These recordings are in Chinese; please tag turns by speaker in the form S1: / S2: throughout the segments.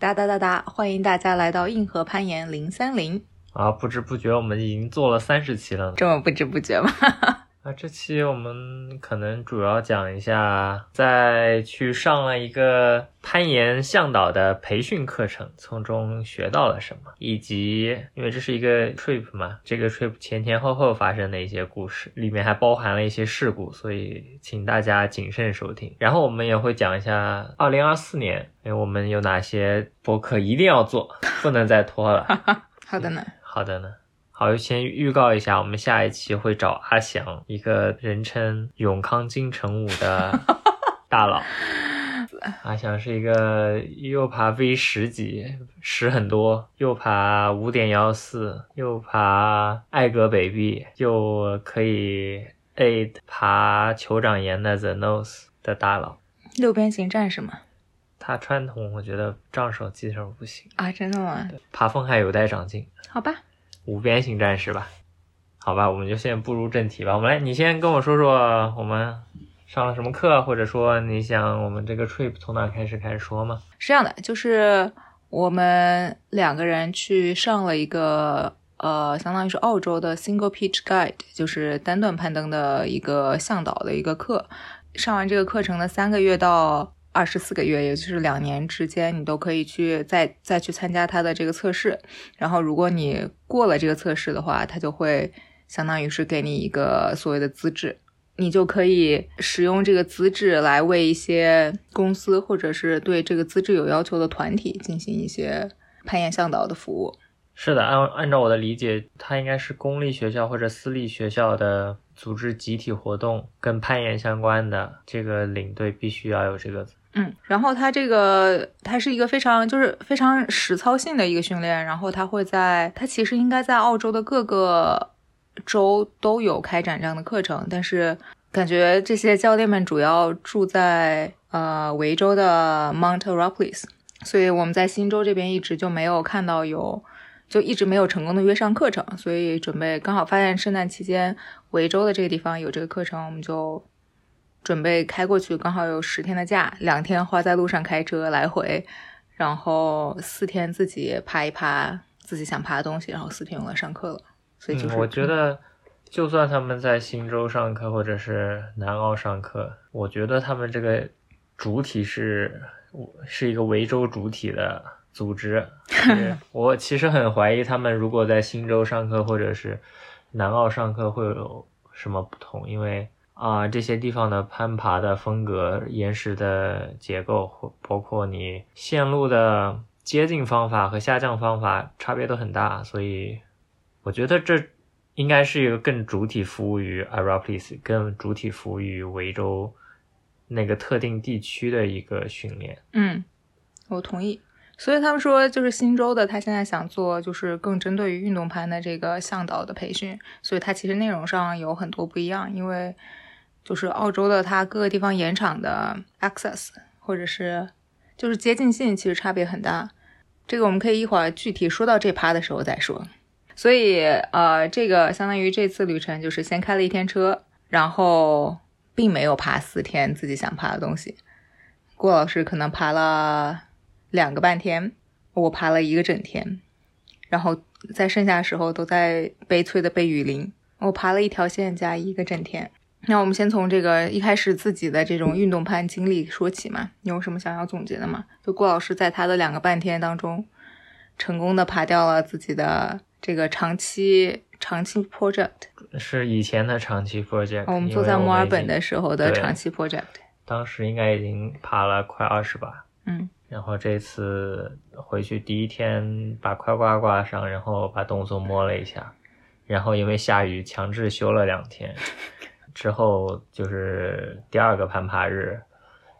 S1: 哒哒哒哒！欢迎大家来到硬核攀岩零三零。
S2: 啊，不知不觉我们已经做了三十期了，
S1: 这么不知不觉吗？
S2: 啊，这期我们可能主要讲一下，在去上了一个攀岩向导的培训课程，从中学到了什么，以及因为这是一个 trip 嘛，这个 trip 前前后后发生的一些故事，里面还包含了一些事故，所以请大家谨慎收听。然后我们也会讲一下二零二四年，哎，我们有哪些博客一定要做，不能再拖了。
S1: 好的呢，
S2: 好的呢。好，先预告一下，我们下一期会找阿翔，一个人称永康金城武的大佬。阿翔是一个又爬 V 十级，十很多，又爬五点幺四，又爬艾格北壁，又可以 aid 爬酋长岩的 The Nose 的大佬。
S1: 六边形战士吗？
S2: 他传统，我觉得仗手技术不行
S1: 啊，真的吗？
S2: 爬峰还有待长进。
S1: 好吧。
S2: 五边形战士吧，好吧，我们就先步入正题吧。我们来，你先跟我说说我们上了什么课，或者说你想我们这个 trip 从哪开始开始说吗？
S1: 是这样的，就是我们两个人去上了一个呃，相当于是澳洲的 single pitch guide，就是单段攀登的一个向导的一个课。上完这个课程的三个月到。二十四个月，也就是两年之间，你都可以去再再去参加他的这个测试。然后，如果你过了这个测试的话，他就会相当于是给你一个所谓的资质，你就可以使用这个资质来为一些公司或者是对这个资质有要求的团体进行一些攀岩向导的服务。
S2: 是的，按按照我的理解，它应该是公立学校或者私立学校的组织集体活动跟攀岩相关的，这个领队必须要有这个。
S1: 嗯，然后它这个它是一个非常就是非常实操性的一个训练，然后它会在它其实应该在澳洲的各个州都有开展这样的课程，但是感觉这些教练们主要住在呃维州的 Mount Robles，所以我们在新州这边一直就没有看到有，就一直没有成功的约上课程，所以准备刚好发现圣诞期间维州的这个地方有这个课程，我们就。准备开过去，刚好有十天的假，两天花在路上开车来回，然后四天自己爬一爬自己想爬的东西，然后四天用来上课了。所以就是，
S2: 我觉得，就算他们在新州上课或者是南澳上课，我觉得他们这个主体是是一个维州主体的组织。我其实很怀疑他们如果在新州上课或者是南澳上课会有什么不同，因为。啊，这些地方的攀爬的风格、岩石的结构，包括你线路的接近方法和下降方法，差别都很大。所以，我觉得这应该是一个更主体服务于 a r a p l i s 更主体服务于维州那个特定地区的一个训练。
S1: 嗯，我同意。所以他们说，就是新州的，他现在想做就是更针对于运动攀的这个向导的培训，所以它其实内容上有很多不一样，因为。就是澳洲的，它各个地方盐场的 access 或者是就是接近性，其实差别很大。这个我们可以一会儿具体说到这趴的时候再说。所以，呃，这个相当于这次旅程就是先开了一天车，然后并没有爬四天自己想爬的东西。郭老师可能爬了两个半天，我爬了一个整天，然后在剩下的时候都在悲催的被雨淋。我爬了一条线加一个整天。那我们先从这个一开始自己的这种运动攀经历说起嘛，你有什么想要总结的吗？就郭老师在他的两个半天当中，成功的爬掉了自己的这个长期长期 project，
S2: 是以前的长期 project。
S1: 我们坐在墨尔本的时候的长期 project，
S2: 当时应该已经爬了快二十吧，
S1: 嗯，
S2: 然后这次回去第一天把快挂挂上，然后把动作摸了一下，然后因为下雨强制休了两天。之后就是第二个攀爬日，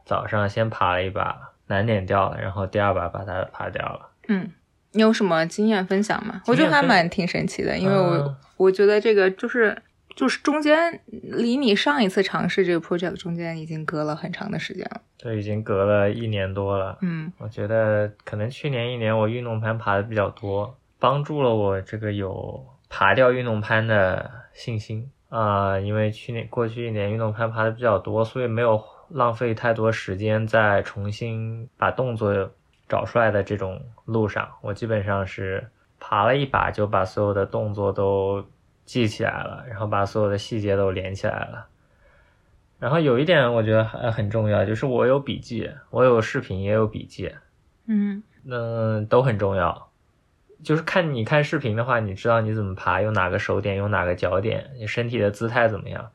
S2: 早上先爬了一把，难点掉了，然后第二把把它爬掉了。
S1: 嗯，你有什么经验分享吗？我觉得还蛮挺神奇的，因为我我觉得这个就是就是中间离你上一次尝试这个 project 中间已经隔了很长的时间了。
S2: 对，已经隔了一年多了。
S1: 嗯，
S2: 我觉得可能去年一年我运动攀爬的比较多，帮助了我这个有爬掉运动攀的信心。啊，因为去年过去一年运动攀爬的比较多，所以没有浪费太多时间在重新把动作找出来的这种路上，我基本上是爬了一把就把所有的动作都记起来了，然后把所有的细节都连起来了。然后有一点我觉得还很重要，就是我有笔记，我有视频也有笔记，
S1: 嗯
S2: 那，都很重要。就是看你看视频的话，你知道你怎么爬，用哪个手点，用哪个脚点，你身体的姿态怎么样。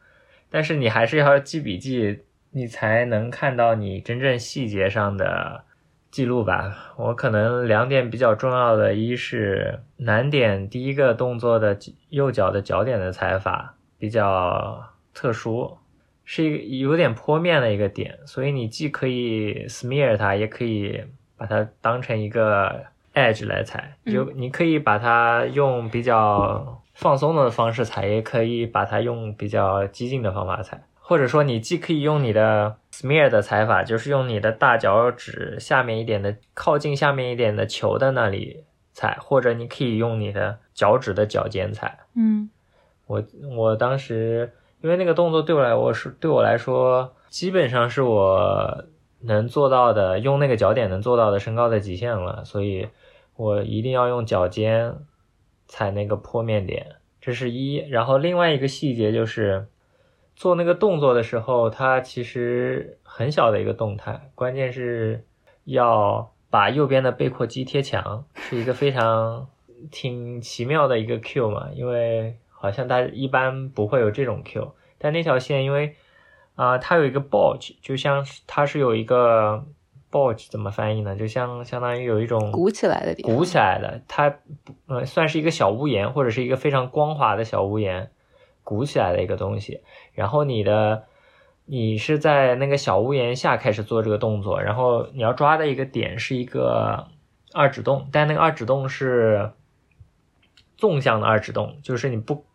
S2: 但是你还是要记笔记，你才能看到你真正细节上的记录吧。我可能两点比较重要的，一是难点第一个动作的右脚的脚点的踩法比较特殊，是一个有点坡面的一个点，所以你既可以 smear 它，也可以把它当成一个 edge 来踩，就你可以把它用比较放松的方式踩，也可以把它用比较激进的方法踩，或者说你既可以用你的 smear 的踩法，就是用你的大脚趾下面一点的靠近下面一点的球的那里踩，或者你可以用你的脚趾的脚尖踩。
S1: 嗯。
S2: 我我当时因为那个动作对我来我是对我来说基本上是我能做到的，用那个脚点能做到的身高的极限了，所以我一定要用脚尖踩那个坡面点，这是一。然后另外一个细节就是做那个动作的时候，它其实很小的一个动态，关键是要把右边的背阔肌贴墙，是一个非常挺奇妙的一个 Q 嘛，因为好像大家一般不会有这种 Q，但那条线因为啊、它有一个 bulge，就像是它是有一个 bulge 怎么翻译呢？就相相当于有一种
S1: 鼓起来的地方
S2: 鼓起来的，它呃算是一个小屋檐或者是一个非常光滑的小屋檐，鼓起来的一个东西。然后你的你是在那个小屋檐下开始做这个动作，然后你要抓的一个点是一个二指洞，但那个二指洞是纵向的二指洞，就是你不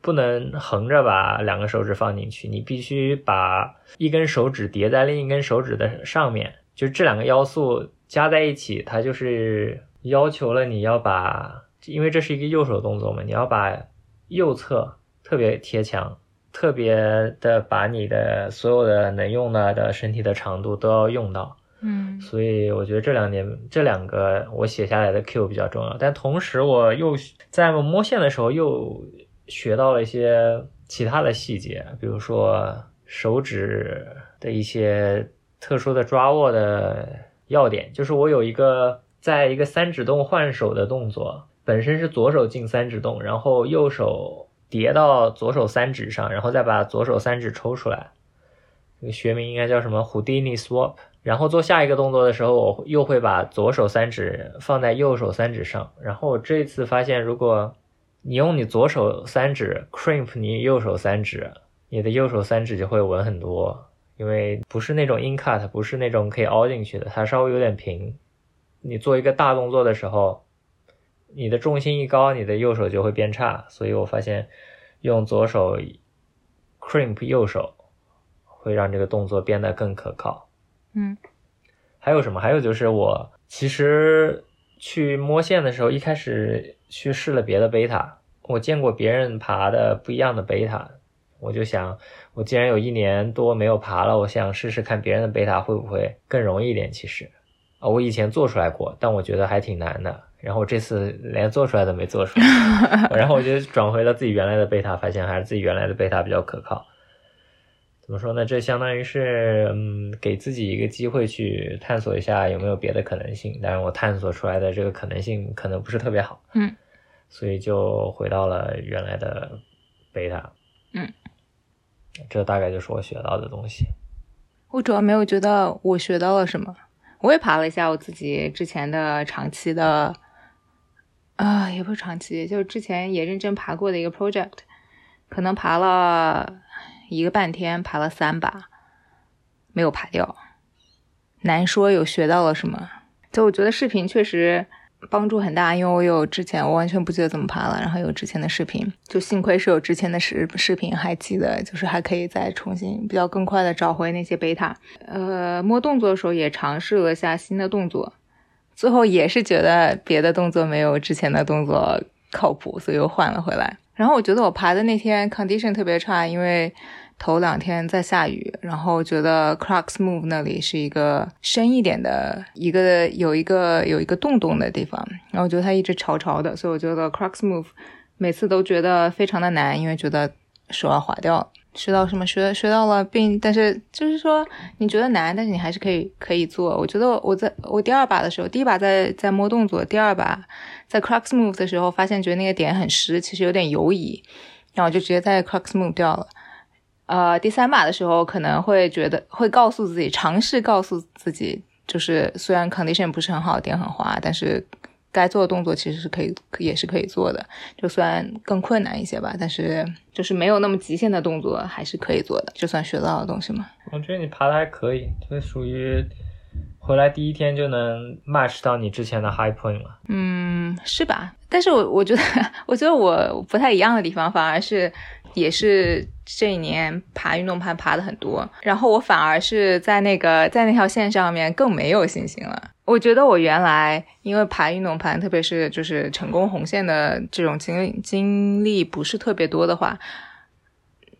S2: 不能横着把两个手指放进去，你必须把一根手指叠在另一根手指的上面，就这两个要素加在一起，它就是要求了你要把，因为这是一个右手动作嘛，你要把右侧特别贴墙，特别的把你的所有的能用到的身体的长度都要用到。
S1: 嗯
S2: 所以我觉得这两点，这两个我写下来的 Q 比较重要，但同时我又在摸线的时候又学到了一些其他的细节，比如说手指的一些特殊的抓握的要点，就是我有一个在一个三指洞换手的动作，本身是左手进三指洞，然后右手叠到左手三指上，然后再把左手三指抽出来，这个学名应该叫什么 Houdini Swap。然后做下一个动作的时候，我又会把左手三指放在右手三指上。然后我这次发现，如果你用你左手三指 crimp 你右手三指，你的右手三指就会稳很多，因为不是那种 in cut，不是那种可以凹进去的，它稍微有点平。你做一个大动作的时候，你的重心一高，你的右手就会变差。所以我发现用左手 crimp 右手会让这个动作变得更可靠。
S1: 嗯
S2: 还有什么？还有就是我其实去摸线的时候，一开始去试了别的贝塔，我见过别人爬的不一样的贝塔，我就想，我既然有一年多没有爬了，我想试试看别人的贝塔会不会更容易一点。其实，啊，我以前做出来过，但我觉得还挺难的。然后这次连做出来都没做出来，然后我就转回了自己原来的贝塔，发现还是自己原来的贝塔比较可靠。怎么说呢？这相当于是，嗯，给自己一个机会去探索一下有没有别的可能性。但是我探索出来的这个可能性可能不是特别好，
S1: 嗯，
S2: 所以就回到了原来的贝塔。
S1: 嗯，
S2: 这大概就是我学到的东西。
S1: 我主要没有觉得我学到了什么，我也爬了一下我自己之前的长期的，啊、也不是长期，就是之前也认真爬过的一个 project，可能爬了一个半天，爬了三把，没有爬掉，难说有学到了什么。就我觉得视频确实帮助很大，因为我有之前我完全不记得怎么爬了，然后有之前的视频，就幸亏是有之前的视视频还记得，就是还可以再重新比较更快的找回那些贝塔。呃，摸动作的时候也尝试了下新的动作，最后也是觉得别的动作没有之前的动作靠谱，所以又换了回来。然后我觉得我爬的那天 condition 特别差，因为头两天在下雨，然后觉得 Crux Move 那里是一个深一点的一个有一个有一个洞洞的地方，然后我觉得它一直潮潮的，所以我觉得 Crux Move 每次都觉得非常的难，因为觉得手要滑掉。学到什么？学学到了，并但是就是说你觉得难，但是你还是可以可以做。我觉得我在我第二把的时候，第一把在在摸动作，第二把在 Crux Move 的时候，发现觉得那个点很湿，其实有点游移，然后我就直接在 Crux Move 掉了。呃，第三把的时候可能会觉得会告诉自己，尝试告诉自己，就是虽然 condition 不是很好，点很滑，但是该做的动作其实是可以，也是可以做的。就算更困难一些吧，但是就是没有那么极限的动作还是可以做的，就算学到的东西嘛。
S2: 我觉得你爬的还可以，就属于回来第一天就能 match 到你之前的 high point 了。
S1: 嗯，是吧？但是我我觉得，我觉得我不太一样的地方，反而是。也是这一年爬运动攀爬的很多，然后我反而是在那个在那条线上面更没有信心了。我觉得我原来因为爬运动攀，特别是就是成功红线的这种经历经历不是特别多的话，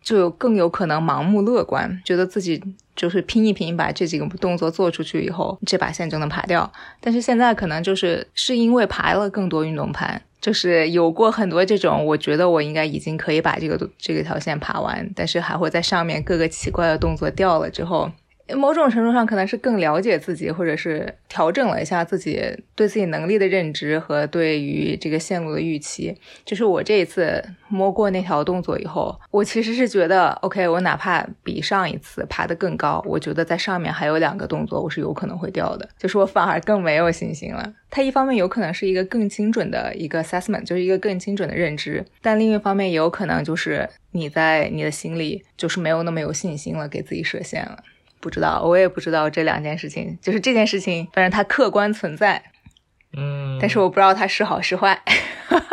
S1: 就更有可能盲目乐观，觉得自己就是拼一拼把这几个动作做出去以后，这把线就能爬掉。但是现在可能就是是因为爬了更多运动攀。就是有过很多这种，我觉得我应该已经可以把这个这个条线爬完，但是还会在上面各个奇怪的动作掉了之后。某种程度上可能是更了解自己，或者是调整了一下自己对自己能力的认知和对于这个线路的预期。就是我这一次摸过那条动作以后，我其实是觉得，OK，我哪怕比上一次爬得更高，我觉得在上面还有两个动作我是有可能会掉的，就是我反而更没有信心了。它一方面有可能是一个更精准的一个 assessment，就是一个更精准的认知，但另一方面也有可能就是你在你的心里就是没有那么有信心了，给自己设限了。不知道，我也不知道这两件事情，就是这件事情，反正它客观存在，
S2: 嗯，
S1: 但是我不知道它是好是坏。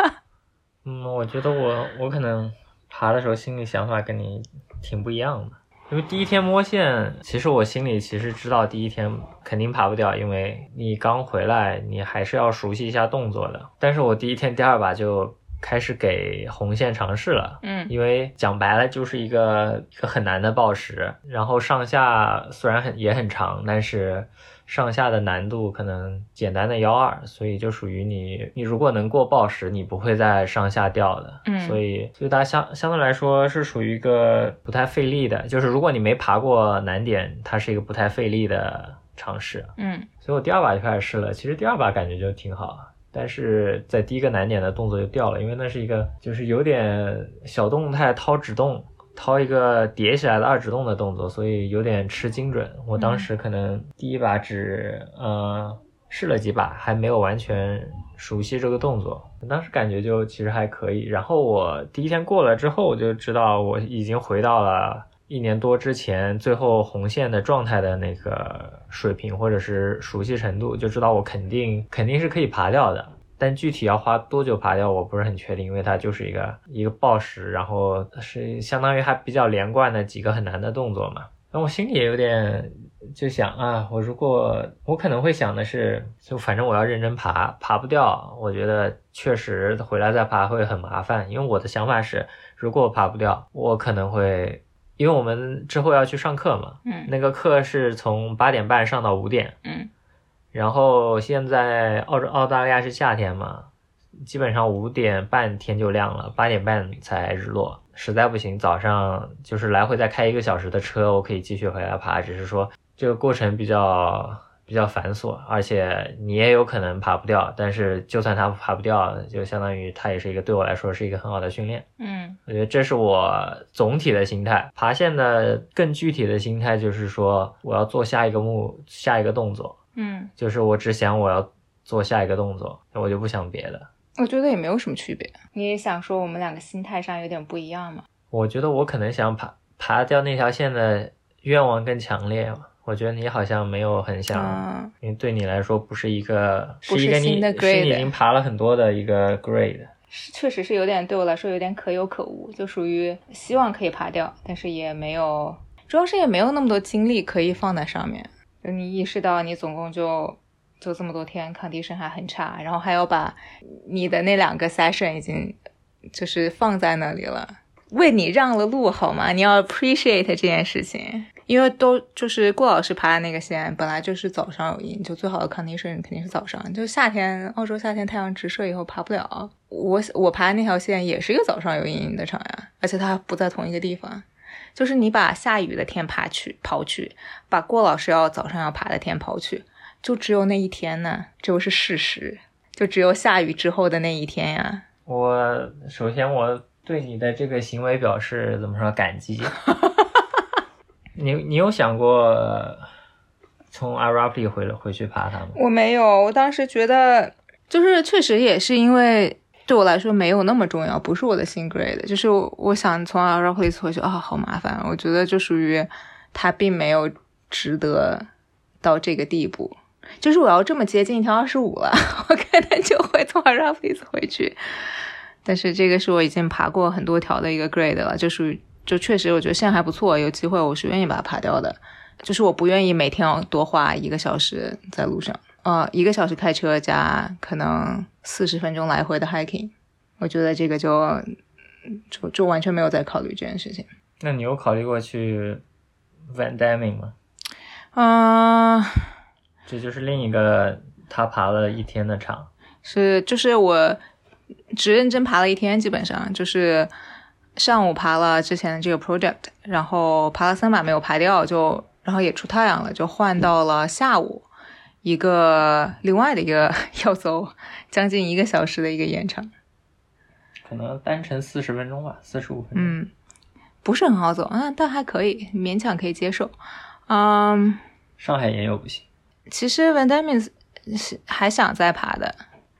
S2: 嗯，我觉得我我可能爬的时候心里想法跟你挺不一样的，因为第一天摸线，其实我心里其实知道第一天肯定爬不掉，因为你刚回来，你还是要熟悉一下动作的。但是我第一天第二把就。开始给红线尝试了，
S1: 嗯，
S2: 因为讲白了就是一个一个很难的报时，然后上下虽然很也很长，但是上下的难度可能简单的幺二，所以就属于你你如果能过报时，你不会再上下掉的，
S1: 嗯，
S2: 所以所以它相相对来说是属于一个不太费力的，就是如果你没爬过难点，它是一个不太费力的尝试，
S1: 嗯，
S2: 所以我第二把就开始试了，其实第二把感觉就挺好。但是在第一个难点的动作就掉了，因为那是一个就是有点小动态掏指洞，掏一个叠起来的二指洞的动作，所以有点吃精准。我当时可能第一把只呃试了几把，还没有完全熟悉这个动作。当时感觉就其实还可以。然后我第一天过了之后，我就知道我已经回到了。一年多之前，最后红线的状态的那个水平或者是熟悉程度，就知道我肯定肯定是可以爬掉的。但具体要花多久爬掉，我不是很确定，因为它就是一个一个暴食，然后是相当于还比较连贯的几个很难的动作嘛。那我心里也有点就想啊，我如果我可能会想的是，就反正我要认真爬，爬不掉，我觉得确实回来再爬会很麻烦。因为我的想法是，如果我爬不掉，我可能会。因为我们之后要去上课嘛，
S1: 嗯，
S2: 那个课是从八点半上到五点，
S1: 嗯，
S2: 然后现在澳洲澳大利亚是夏天嘛，基本上五点半天就亮了，八点半才日落。实在不行，早上就是来回再开一个小时的车，我可以继续回来爬，只是说这个过程比较。比较繁琐，而且你也有可能爬不掉。但是就算它爬不掉，就相当于它也是一个对我来说是一个很好的训练。
S1: 嗯，
S2: 我觉得这是我总体的心态。爬线的更具体的心态就是说，我要做下一个目下一个动作。
S1: 嗯，
S2: 就是我只想我要做下一个动作，我就不想别的。
S1: 我觉得也没有什么区别。你也想说我们两个心态上有点不一样吗？
S2: 我觉得我可能想爬爬掉那条线的愿望更强烈嘛。我觉得你好像没有很想，因为对你来说不是一个，
S1: 是
S2: 一个你是你已经爬了很多的一个 grade，
S1: 确实是有点对我来说有点可有可无，就属于希望可以爬掉，但是也没有，主要是也没有那么多精力可以放在上面。就你意识到你总共就就这么多天，condition 还很差，然后还要把你的那两个 session 已经就是放在那里了，为你让了路好吗？你要 appreciate 这件事情，因为都就是郭老师爬的那个线本来就是早上有阴，就最好的 condition 肯定是早上。就夏天，澳洲夏天太阳直射以后爬不了。我我爬的那条线也是一个早上有阴影的场呀，而且它不在同一个地方。就是你把下雨的天爬去刨去，把郭老师要早上要爬的天刨去，就只有那一天呢，这就是事实。就只有下雨之后的那一天呀。
S2: 我首先我对你的这个行为表示怎么说感激。你你有想过从 Arapi 回回去爬它吗？
S1: 我没有，我当时觉得就是确实也是因为对我来说没有那么重要，不是我的新 grade，就是我想从 Arapi 回去啊，好麻烦。我觉得就属于它并没有值得到这个地步。就是我要这么接近一条二十五了，我可能就会从 Arapi 回去。但是这个是我已经爬过很多条的一个 grade 了，就属于就确实我觉得现在还不错，有机会我是愿意把它爬掉的。就是我不愿意每天要多花一个小时在路上，呃，一个小时开车加可能四十分钟来回的 hiking，我觉得这个就就就完全没有在考虑这件事情。
S2: 那你有考虑过去 Van Damme 吗？
S1: 啊。
S2: 这就是另一个他爬了一天的场，
S1: 是就是我只认真爬了一天，基本上就是上午爬了之前的这个 project，然后爬了三把没有爬掉，就然后也出太阳了，就换到了下午一个另外的一个 要走将近一个小时的一个延长，
S2: 可能单程四十分钟吧，四十五分钟，
S1: 嗯，不是很好走啊，但还可以勉强可以接受，嗯，
S2: 上海也有不行。
S1: 其实 Van Diemen 是还想再爬的，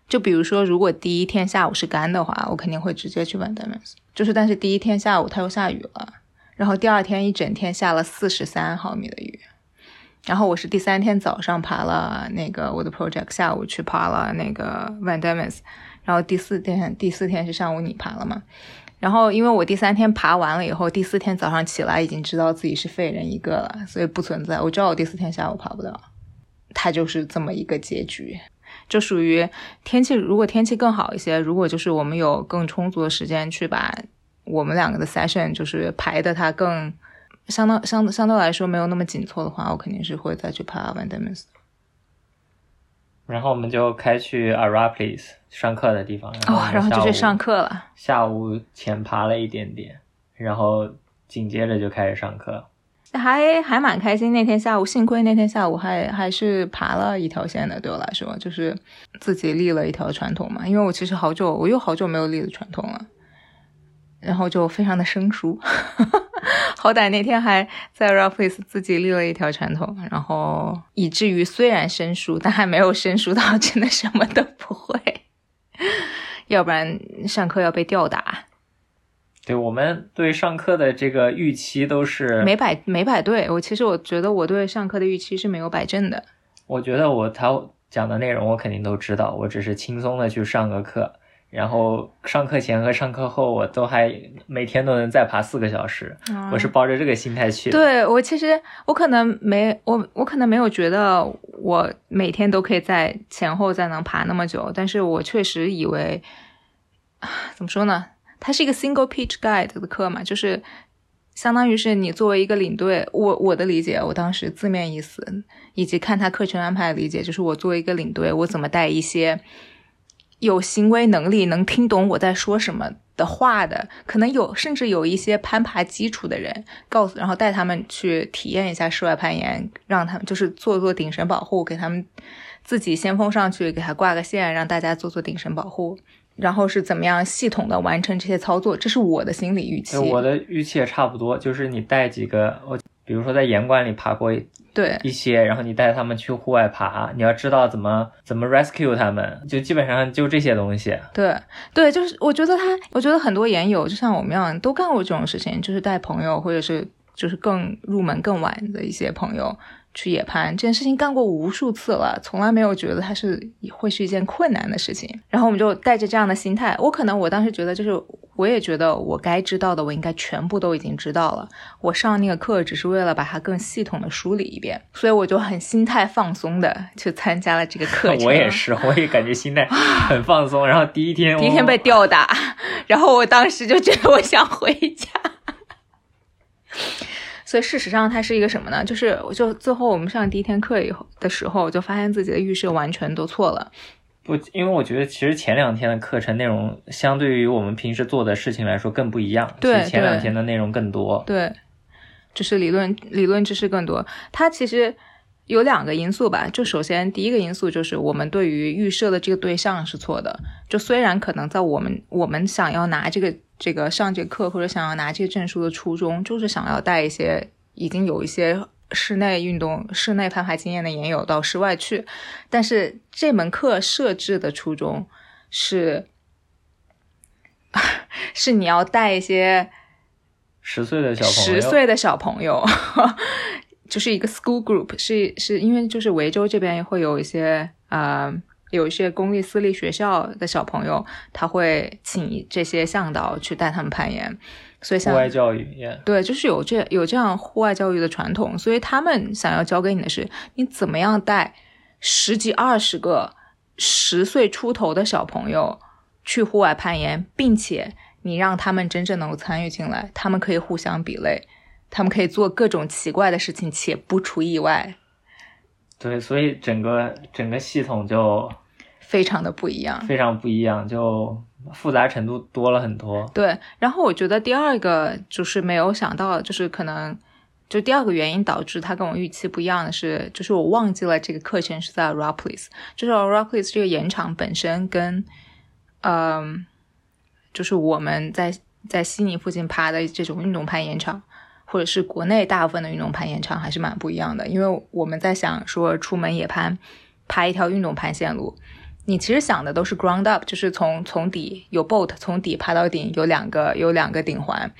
S1: 就比如说，如果第一天下午是干的话，我肯定会直接去 Van Diemen。就是，但是第一天下午它又下雨了，然后第二天一整天下了四十三毫米的雨，然后我是第三天早上爬了那个我的 project，下午去爬了那个 Van Diemen，然后第四天第四天是上午你爬了嘛？然后因为我第三天爬完了以后，第四天早上起来已经知道自己是废人一个了，所以不存在，我知道我第四天下午爬不了。它就是这么一个结局，就属于天气。如果天气更好一些，如果就是我们有更充足的时间去把我们两个的 session 就是排的它更相当相相对来说没有那么紧凑的话，我肯定是会再去爬 Van d e m e s。
S2: 然后我们就开去 Arapiles 上课的地方，
S1: 哦，然后就去上课了。
S2: 下午浅爬了一点点，然后紧接着就开始上课。
S1: 还还蛮开心，那天下午幸亏那天下午还还是爬了一条线的，对我来说就是自己立了一条传统嘛。因为我其实好久我又好久没有立的传统了，然后就非常的生疏。好歹那天还在 Rough Place 自己立了一条传统，然后以至于虽然生疏，但还没有生疏到真的什么都不会，要不然上课要被吊打。
S2: 对我们对上课的这个预期都是
S1: 没摆没摆对，我其实我觉得我对上课的预期是没有摆正的。
S2: 我觉得我他讲的内容我肯定都知道，我只是轻松的去上个课，然后上课前和上课后我都还每天都能再爬四个小时，我是抱着这个心态去的。
S1: 对我其实我可能没我我可能没有觉得我每天都可以在前后再能爬那么久，但是我确实以为怎么说呢？它是一个 single pitch guide 的课嘛，就是相当于是你作为一个领队，我我的理解，我当时字面意思以及看他课程安排的理解，就是我作为一个领队，我怎么带一些有行为能力、能听懂我在说什么的话的，可能有甚至有一些攀爬基础的人，告诉然后带他们去体验一下室外攀岩，让他们就是做做顶绳保护，给他们自己先锋上去，给他挂个线，让大家做做顶绳保护。然后是怎么样系统的完成这些操作？这是我的心理预期。
S2: 我的预期也差不多，就是你带几个，我比如说在岩馆里爬过
S1: 对
S2: 一些，然后你带他们去户外爬，你要知道怎么怎么 rescue 他们，就基本上就这些东西。
S1: 对对，就是我觉得他，我觉得很多岩友就像我们一样，都干过这种事情，就是带朋友或者是就是更入门更晚的一些朋友。去野攀这件事情干过无数次了，从来没有觉得它是会是一件困难的事情。然后我们就带着这样的心态，我可能我当时觉得就是我也觉得我该知道的，我应该全部都已经知道了。我上那个课只是为了把它更系统的梳理一遍，所以我就很心态放松的去参加了这个课 程。
S2: 我也是，我也感觉心态 很放松。然后第一天，
S1: 第一天被吊打，然后我当时就觉得我想回家。所以事实上，它是一个什么呢？就是我就最后我们上第一天课以后的时候，就发现自己的预设完全都错了。
S2: 不，因为我觉得其实前两天的课程内容，相对于我们平时做的事情来说更不一样。
S1: 对，
S2: 前两天的内容更多。
S1: 对，就是理论理论知识更多。它其实有两个因素吧。就首先第一个因素就是我们对于预设的这个对象是错的。就虽然可能在我们我们想要拿这个这个上节课或者想要拿这个证书的初衷，就是想要带一些已经有一些。室内运动、室内攀爬经验的研友到室外去，但是这门课设置的初衷是，是你要带一些
S2: 十岁的小朋
S1: 友，十岁的小朋友，就是一个 school group，是是因为就是维州这边会有一些啊，有一些公立私立学校的小朋友，他会请这些向导去带他们攀岩。所以，
S2: 户外教育，
S1: 对，就是有这有这样户外教育的传统，所以他们想要教给你的是，你怎么样带十几二十个十岁出头的小朋友去户外攀岩，并且你让他们真正能够参与进来，他们可以互相比类，他们可以做各种奇怪的事情，且不出意外。
S2: 对，所以整个整个系统就
S1: 非常的不一样，
S2: 非常不一样，就。复杂程度多了很多，
S1: 对。然后我觉得第二个就是没有想到，就是可能就第二个原因导致它跟我预期不一样的是，就是我忘记了这个课程是在 Rock Place，就是 Rock Place 这个岩场本身跟，嗯，就是我们在在悉尼附近爬的这种运动攀岩场，或者是国内大部分的运动攀岩场还是蛮不一样的，因为我们在想说出门野攀，爬一条运动攀线路。你其实想的都是 ground up，就是从从底有 boat 从底爬到顶，有两个有两个顶环，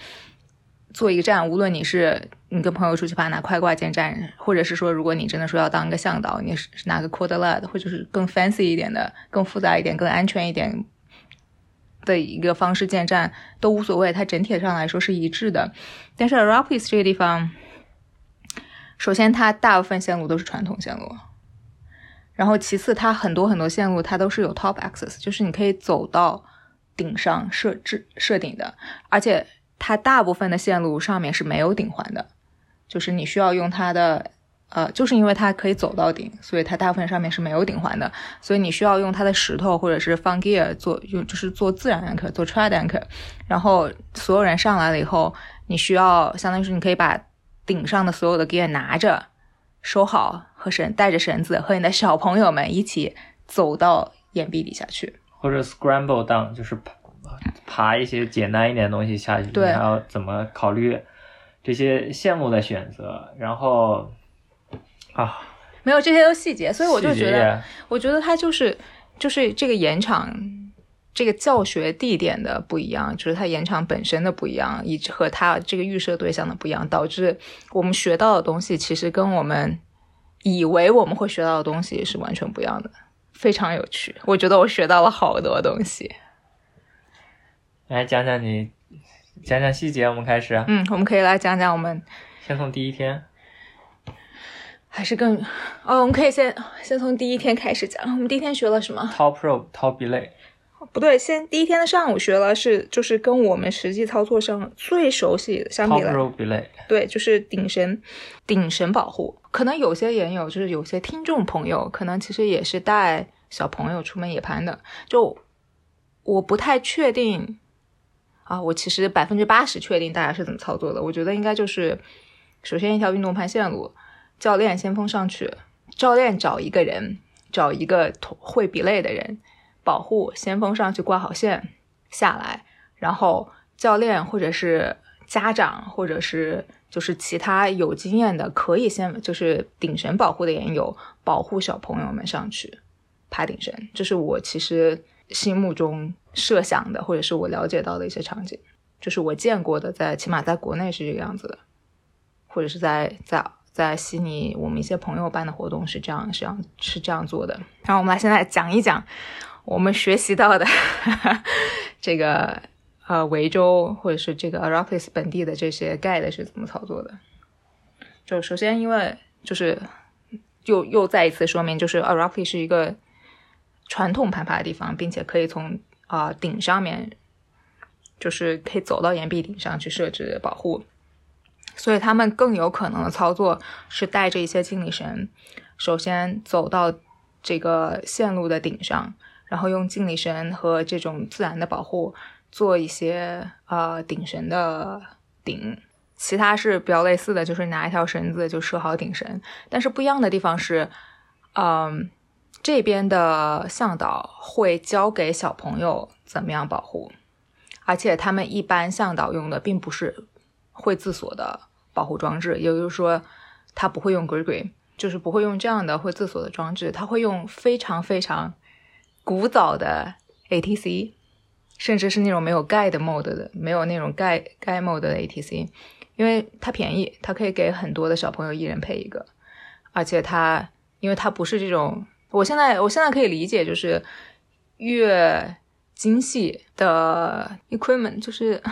S1: 做一个站。无论你是你跟朋友出去爬拿快挂建站，或者是说如果你真的说要当一个向导，你是拿个 quad led，或者是更 fancy 一点的、更复杂一点、更安全一点的一个方式建站都无所谓，它整体上来说是一致的。但是 Rapids 这个地方，首先它大部分线路都是传统线路。然后其次，它很多很多线路它都是有 top access，就是你可以走到顶上设置设顶的，而且它大部分的线路上面是没有顶环的，就是你需要用它的，呃，就是因为它可以走到顶，所以它大部分上面是没有顶环的，所以你需要用它的石头或者是放 gear 做用，就是做自然 anchor，做 trad anchor，然后所有人上来了以后，你需要相当于是你可以把顶上的所有的 gear 拿着。收好，和绳带着绳子，和你的小朋友们一起走到岩壁底下去，
S2: 或者 scramble down，就是爬爬一些简单一点的东西下去。
S1: 你，
S2: 还要怎么考虑这些线路的选择？然后啊，
S1: 没有这些都细节，所以我就觉得，我觉得它就是就是这个延场。这个教学地点的不一样，就是它延长本身的不一样，以及和它这个预设对象的不一样，导致我们学到的东西其实跟我们以为我们会学到的东西是完全不一样的，非常有趣。我觉得我学到了好多东西。
S2: 来讲讲你，讲讲细节。我们开始。
S1: 嗯，我们可以来讲讲我们。
S2: 先从第一天。
S1: 还是更哦，我们可以先先从第一天开始讲。我们第一天学了什么
S2: ？Top rope，top belay。
S1: 不对，先第一天的上午学了是就是跟我们实际操作上最熟悉的相比来，对，就是顶绳，顶绳保护。可能有些研友就是有些听众朋友，可能其实也是带小朋友出门野攀的。就我不太确定啊，我其实百分之八十确定大家是怎么操作的。我觉得应该就是首先一条运动攀线路，教练先锋上去，教练找一个人，找一个会比类的人。保护先锋上去挂好线下来，然后教练或者是家长或者是就是其他有经验的可以先就是顶绳保护的人有保护小朋友们上去爬顶绳，这是我其实心目中设想的或者是我了解到的一些场景，就是我见过的，在起码在国内是这个样子的，或者是在在在悉尼我们一些朋友办的活动是这样是这样是这样做的。然后我们来现在讲一讲。我们学习到的 这个呃维州或者是这个 Arapalis 本地的这些 guide 是怎么操作的。就首先，因为就是又又再一次说明，就是 Arapalis 是一个传统攀爬的地方，并且可以从啊、顶上面，就是可以走到岩壁顶上去设置保护，所以他们更有可能的操作是带着一些静力绳，首先走到这个线路的顶上，然后用静力绳和这种自然的保护做一些呃顶绳的顶。其他是比较类似的，就是拿一条绳子就设好顶绳，但是不一样的地方是，嗯，这边的向导会教给小朋友怎么样保护，而且他们一般向导用的并不是会自锁的保护装置，也就是说，他不会用 g r i g r y 就是不会用这样的会自锁的装置，他会用非常非常古早的 ATC，甚至是那种没有盖的 mode 的，没有那种盖盖 mode 的 ATC，因为它便宜，它可以给很多的小朋友一人配一个，而且它因为它不是这种，我现在我现在可以理解，就是越精细的 equipment，就是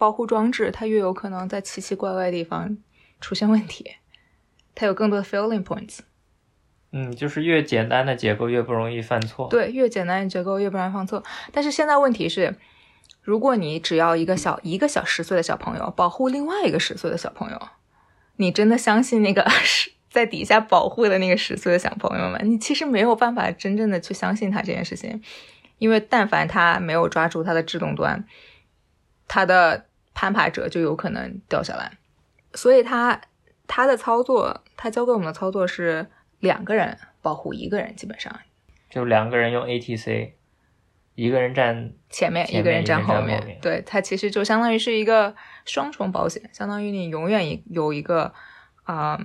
S1: 保护装置，它越有可能在奇奇怪怪的地方出现问题，它有更多的 failing points。
S2: 嗯，就是越简单的结构越不容易犯错。
S1: 对，越简单的结构越不容易犯错。但是现在问题是，如果你只要一个小一个小十岁的小朋友保护另外一个十岁的小朋友，你真的相信那个是在底下保护的那个十岁的小朋友吗？你其实没有办法真正的去相信他这件事情，因为但凡他没有抓住他的制动端，他的攀爬者就有可能掉下来。所以他他的操作，他教给我们的操作是两个人保护一个人，基本上
S2: 就两个人用 ATC，一个人站
S1: 前面一个人站
S2: 后面
S1: 对，他其实就相当于是一个双重保险，相当于你永远一有一个啊、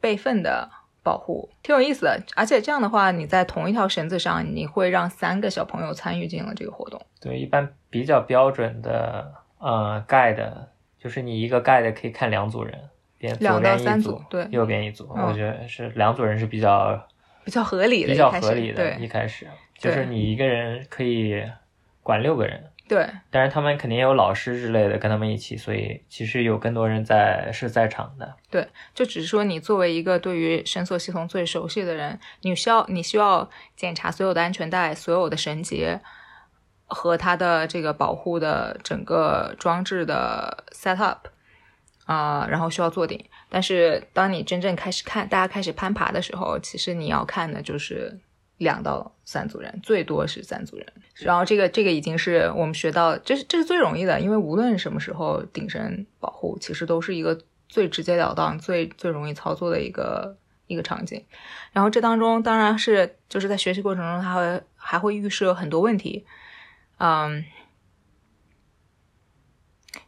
S1: 备份的保护，挺有意思的。而且这样的话，你在同一条绳子上，你会让三个小朋友参与进了这个活动。
S2: 对，一般比较标准的呃 guide 就是你一个 guide 可以看两组人，边
S1: 两
S2: 左边一
S1: 组对
S2: 右边一组，
S1: 嗯
S2: 我觉得是两组人是比较
S1: 比较合理的，
S2: 比较合理的。一开始就是你一个人可以管六个人，
S1: 对
S2: 但是他们肯定也有老师之类的跟他们一起，所以其实有更多人在是在场的。
S1: 对，就只是说你作为一个对于绳索系统最熟悉的人，你需要你需要检查所有的安全带、所有的绳结和它的这个保护的整个装置的 setup 啊、然后需要做顶。但是当你真正开始看，大家开始攀爬的时候，其实你要看的就是两到三组人，最多是三组人。然后这个这个已经是我们学到，这是这是最容易的，因为无论什么时候顶绳保护，其实都是一个最直截了当、最最容易操作的一个一个场景。然后这当中当然是就是在学习过程中，它会还会预设很多问题，嗯，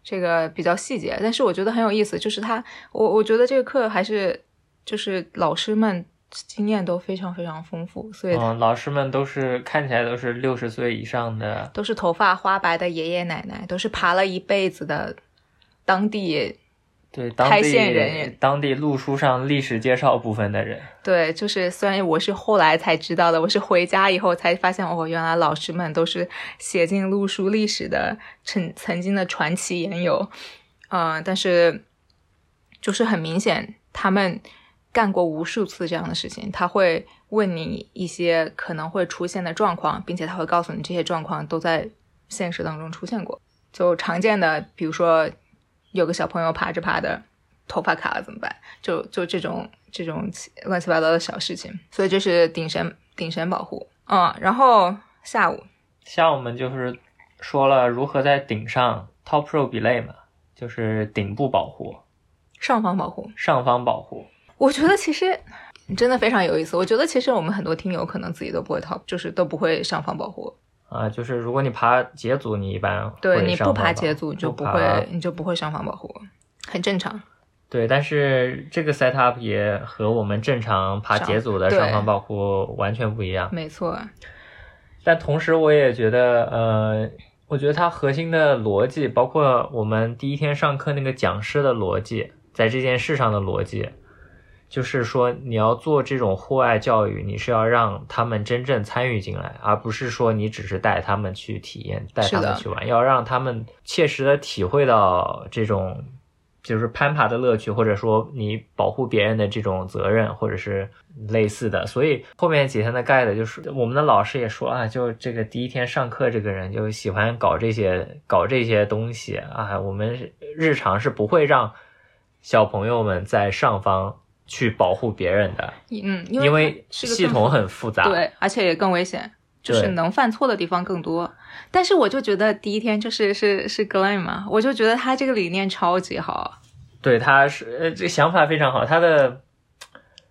S1: 这个比较细节，但是我觉得很有意思，就是他我我觉得这个课还是就是老师们经验都非常非常丰富，所以
S2: 嗯，老师们都是看起来都是六十岁以上的，
S1: 都是头发花白的爷爷奶奶，都是爬了一辈子的当地，
S2: 对当
S1: 开
S2: 地
S1: 线人员
S2: 当地路书上历史介绍部分的人。
S1: 对，就是虽然我是后来才知道的，我是回家以后才发现，哦，原来老师们都是写进路书历史的曾曾经的传奇言友，嗯、但是就是很明显，他们干过无数次这样的事情，他会问你一些可能会出现的状况，并且他会告诉你这些状况都在现实当中出现过。就常见的，比如说有个小朋友爬着爬的，头发卡了怎么办？就就这种这种乱七八糟的小事情。所以这是顶神顶神保护，嗯，然后下午
S2: 下午我们就是说了如何在顶上 top row belay 嘛，就是顶部保护、
S1: 上方保护，
S2: 上方保护。
S1: 我觉得其实真的非常有意思。我觉得其实我们很多听友可能自己都不会 top，就是都不会上方保护。
S2: 啊，就是如果你爬节组，你一般
S1: 对，你不爬节组就不
S2: 爬
S1: 会，你就不会上方保护，很正常。
S2: 对，但是这个 setup 也和我们正常爬
S1: 上
S2: 节组的上方保护完全不一样。
S1: 没错，
S2: 但同时，我也觉得，呃，我觉得它核心的逻辑，包括我们第一天上课那个讲师的逻辑，在这件事上的逻辑，就是说你要做这种户外教育，你是要让他们真正参与进来，而不是说你只是带他们去体验，带他们去玩，要让他们切实的体会到这种。就是攀爬的乐趣，或者说你保护别人的这种责任，或者是类似的。所以后面几天的 guide 就是我们的老师也说啊，就这个第一天上课这个人就喜欢搞这些搞这些东西啊。我们日常是不会让小朋友们在上方去保护别人的，
S1: 嗯，
S2: 因
S1: 为
S2: 系统很复杂，
S1: 对，而且也更危险。就是能犯错的地方更多，但是我就觉得第一天就是是是 Glen 嘛，我就觉得他这个理念超级好。
S2: 对，他是呃这想法非常好，他的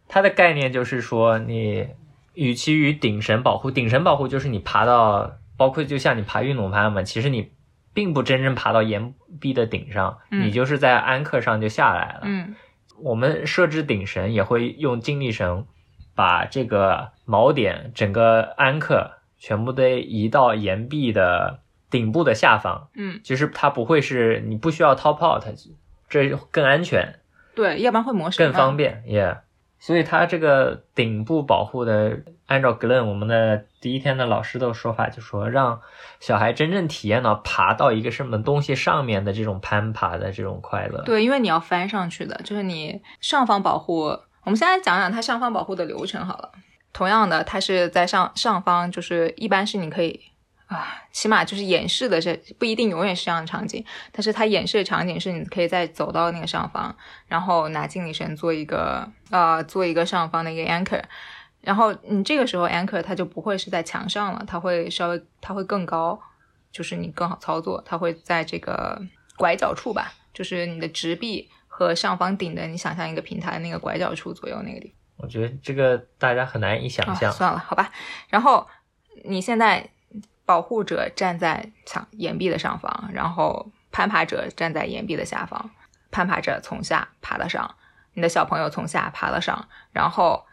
S2: 他的概念就是说，你与其与顶神保护，顶神保护就是你爬到，包括就像你爬运动攀嘛，其实你并不真正爬到岩壁的顶上，你就是在安克上就下来了。
S1: 嗯，
S2: 我们设置顶绳也会用静力绳把这个锚点整个安克。全部都移到岩壁的顶部的下方，
S1: 嗯，
S2: 其实它不会是你不需要 top out，这更安全，
S1: 对，要不然会磨损，
S2: 更方便，yeah。所以它这个顶部保护的，按照 Glen 我们的第一天的老师的说法，就说让小孩真正体验到爬到一个什么东西上面的这种攀爬的这种快乐。
S1: 对，因为你要翻上去的，就是你上方保护。我们现在讲讲它上方保护的流程好了。同样的，它是在上上方，就是一般是你可以啊，起码就是演示的，是不一定永远是这样的场景。但是它演示的场景是你可以再走到那个上方，然后拿静力绳做一个呃，做一个上方的一个 anchor，然后你这个时候 anchor 它就不会是在墙上了，它会稍微它会更高，就是你更好操作，它会在这个拐角处吧，就是你的直臂和上方顶的，你想象一个平台那个拐角处左右那个地方。
S2: 我觉得这个大家很难以想象。
S1: 算了，好吧。然后你现在保护者站在墙岩壁的上方，然后攀爬者站在岩壁的下方。攀爬者从下爬了上，你的小朋友从下爬了上，然后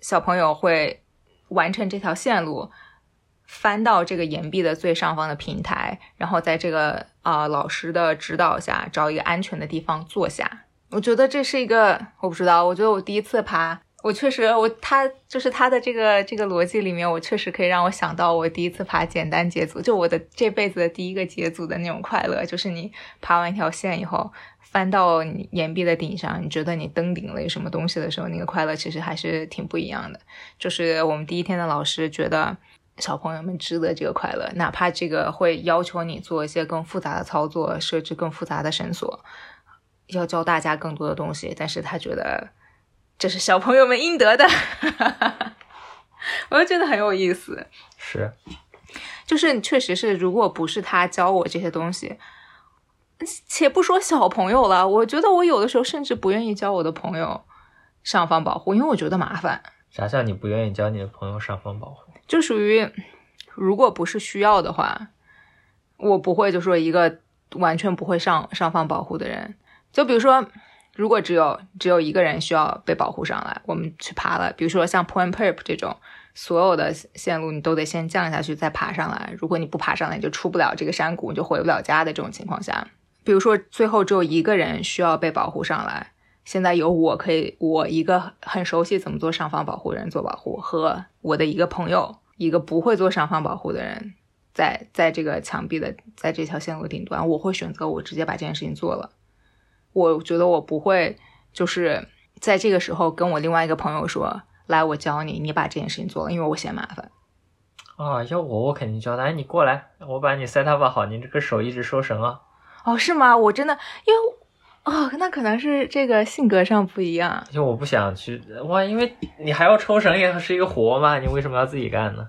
S1: 小朋友会完成这条线路，翻到这个岩壁的最上方的平台，然后在这个啊老师的指导下找一个安全的地方坐下。我觉得这是一个，我不知道，我觉得我第一次爬。我确实，我他就是他的这个这个逻辑里面，我确实可以让我想到我第一次爬简单节组，就我的这辈子的第一个节组的那种快乐，就是你爬完一条线以后，翻到你岩壁的顶上，你觉得你登顶了什么东西的时候，那个快乐其实还是挺不一样的。就是我们第一天的老师觉得小朋友们值得这个快乐，哪怕这个会要求你做一些更复杂的操作，设置更复杂的绳索，要教大家更多的东西，但是他觉得。这是小朋友们应得的，我就觉得很有意思。
S2: 是，
S1: 就是确实是，如果不是他教我这些东西，且不说小朋友了，我觉得我有的时候甚至不愿意教我的朋友上方保护，因为我觉得麻烦。
S2: 啥叫你不愿意教你的朋友上方保护？
S1: 就属于，如果不是需要的话，我不会就说一个完全不会上上方保护的人，就比如说。如果只有只有一个人需要被保护上来，我们去爬了，比如说像 Point Perp 这种，所有的线路你都得先降下去再爬上来。如果你不爬上来，你就出不了这个山谷，你就回不了家的这种情况下，比如说最后只有一个人需要被保护上来，现在有我可以，我一个很熟悉怎么做上方保护的人做保护，和我的一个朋友，一个不会做上方保护的人，在在这个墙壁的在这条线路顶端，我会选择我直接把这件事情做了。我觉得我不会，就是在这个时候跟我另外一个朋友说：“来，我教你，你把这件事情做了，因为我嫌麻烦。”
S2: 啊，要我我肯定教他。哎，你过来，我把你 set up 好，你这个手一直收绳啊。
S1: 哦，是吗？我真的，因为哦，那可能是这个性格上不一样。
S2: 就我不想去哇，因为你还要抽绳，也是一个活嘛，你为什么要自己干呢？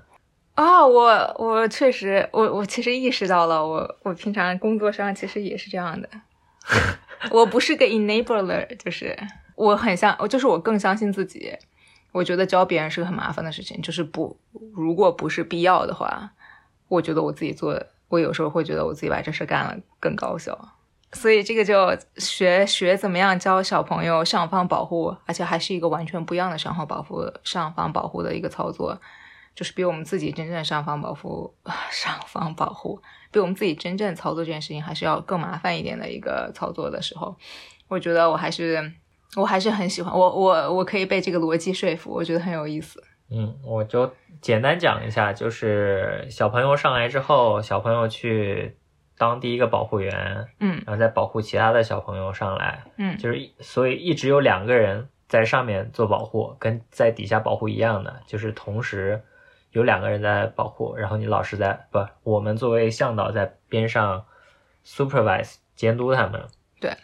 S1: 啊，我我确实，我我其实意识到了，我我平常工作上其实也是这样的。我不是个 enabler，就是我很相，就是我更相信自己。我觉得教别人是个很麻烦的事情，就是不，如果不是必要的话，我觉得我自己做，我有时候会觉得我自己把这事干了更高效。所以这个就学学怎么样教小朋友上方保护，而且还是一个完全不一样的上方保护、上方保护的一个操作，就是比我们自己真正上方保护、上方保护。比我们自己真正操作这件事情还是要更麻烦一点的一个操作的时候，我觉得我还是我还是很喜欢，我我我可以被这个逻辑说服，我觉得很有意思。
S2: 嗯，我就简单讲一下，就是小朋友上来之后，小朋友去当第一个保护员，
S1: 嗯
S2: 然后再保护其他的小朋友上来，
S1: 嗯
S2: 就是一所以一直有两个人在上面做保护，跟在底下保护一样的，就是同时有两个人在保护，然后你老师在不，我们作为向导在边上 supervise 监督他们，
S1: 对，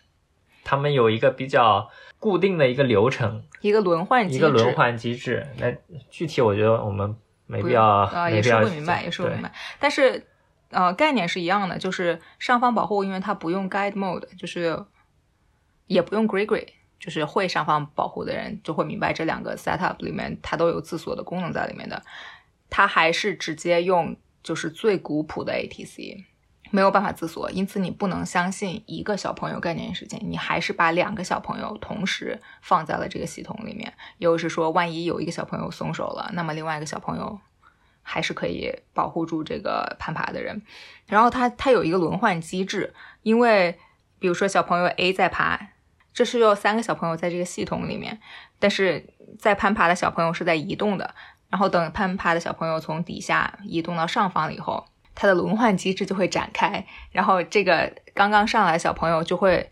S2: 他们有一个比较固定的一个流程，
S1: 一个轮换机制，
S2: 一个轮换机制。那具体我觉得我们没必要，
S1: 啊、也
S2: 没必要
S1: 是会明白，也说不明白。但是呃，概念是一样的，就是上方保护，因为它不用 guide mode，就是也不用 gray，就是会上方保护的人就会明白这两个 setup 里面它都有自锁的功能在里面的。它还是直接用就是最古朴的 ATC。没有办法自锁，因此你不能相信一个小朋友干这件事情，你还是把两个小朋友同时放在了这个系统里面。又是说，万一有一个小朋友松手了，那么另外一个小朋友还是可以保护住这个攀爬的人。然后它它有一个轮换机制，因为比如说小朋友 A 在爬，这是有三个小朋友在这个系统里面，但是在攀爬的小朋友是在移动的。然后等攀爬的小朋友从底下移动到上方了以后，它的轮换机制就会展开，然后这个刚刚上来的小朋友就会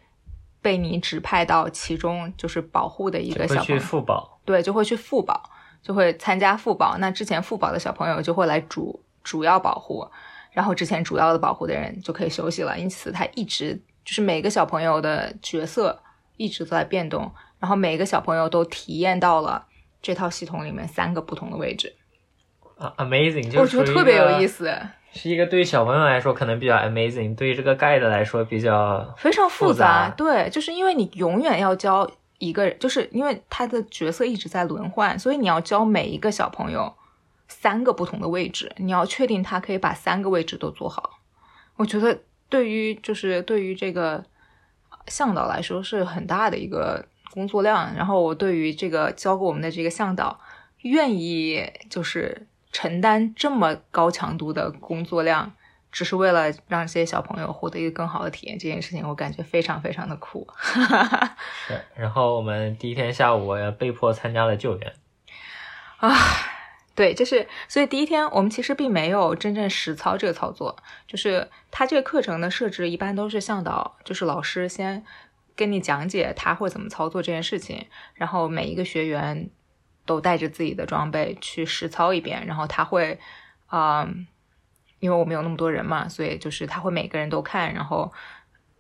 S1: 被你指派到其中就是保护的一个
S2: 会去
S1: 小朋友，
S2: 复保。
S1: 对，就会去复保，就会参加复保。那之前复保的小朋友就会来主主要保护，然后之前主要的保护的人就可以休息了。因此，他一直就是每个小朋友的角色一直都在变动，然后每个小朋友都体验到了这套系统里面三个不同的位置，
S2: 啊，amazing，就
S1: 我觉得特别有意思，
S2: 是一个对于小朋友来说可能比较 amazing，对于这个 guide 来说比较
S1: 非常复
S2: 复杂
S1: 对，就是因为你永远要教一个人，就是因为他的角色一直在轮换，所以你要教每一个小朋友三个不同的位置，你要确定他可以把三个位置都做好。我觉得对于就是对于这个向导来说是很大的一个工作量，然后我对于这个教给我们的这个向导愿意就是承担这么高强度的工作量，只是为了让这些小朋友获得一个更好的体验，这件事情我感觉非常非常的酷。
S2: 是。然后我们第一天下午也被迫参加了救援，
S1: 啊，对，就是所以第一天我们其实并没有真正实操这个操作，就是它这个课程的设置一般都是向导，就是老师先跟你讲解他会怎么操作这件事情，然后每一个学员都带着自己的装备去实操一遍，然后他会，啊、因为我们有那么多人嘛，所以就是他会每个人都看，然后。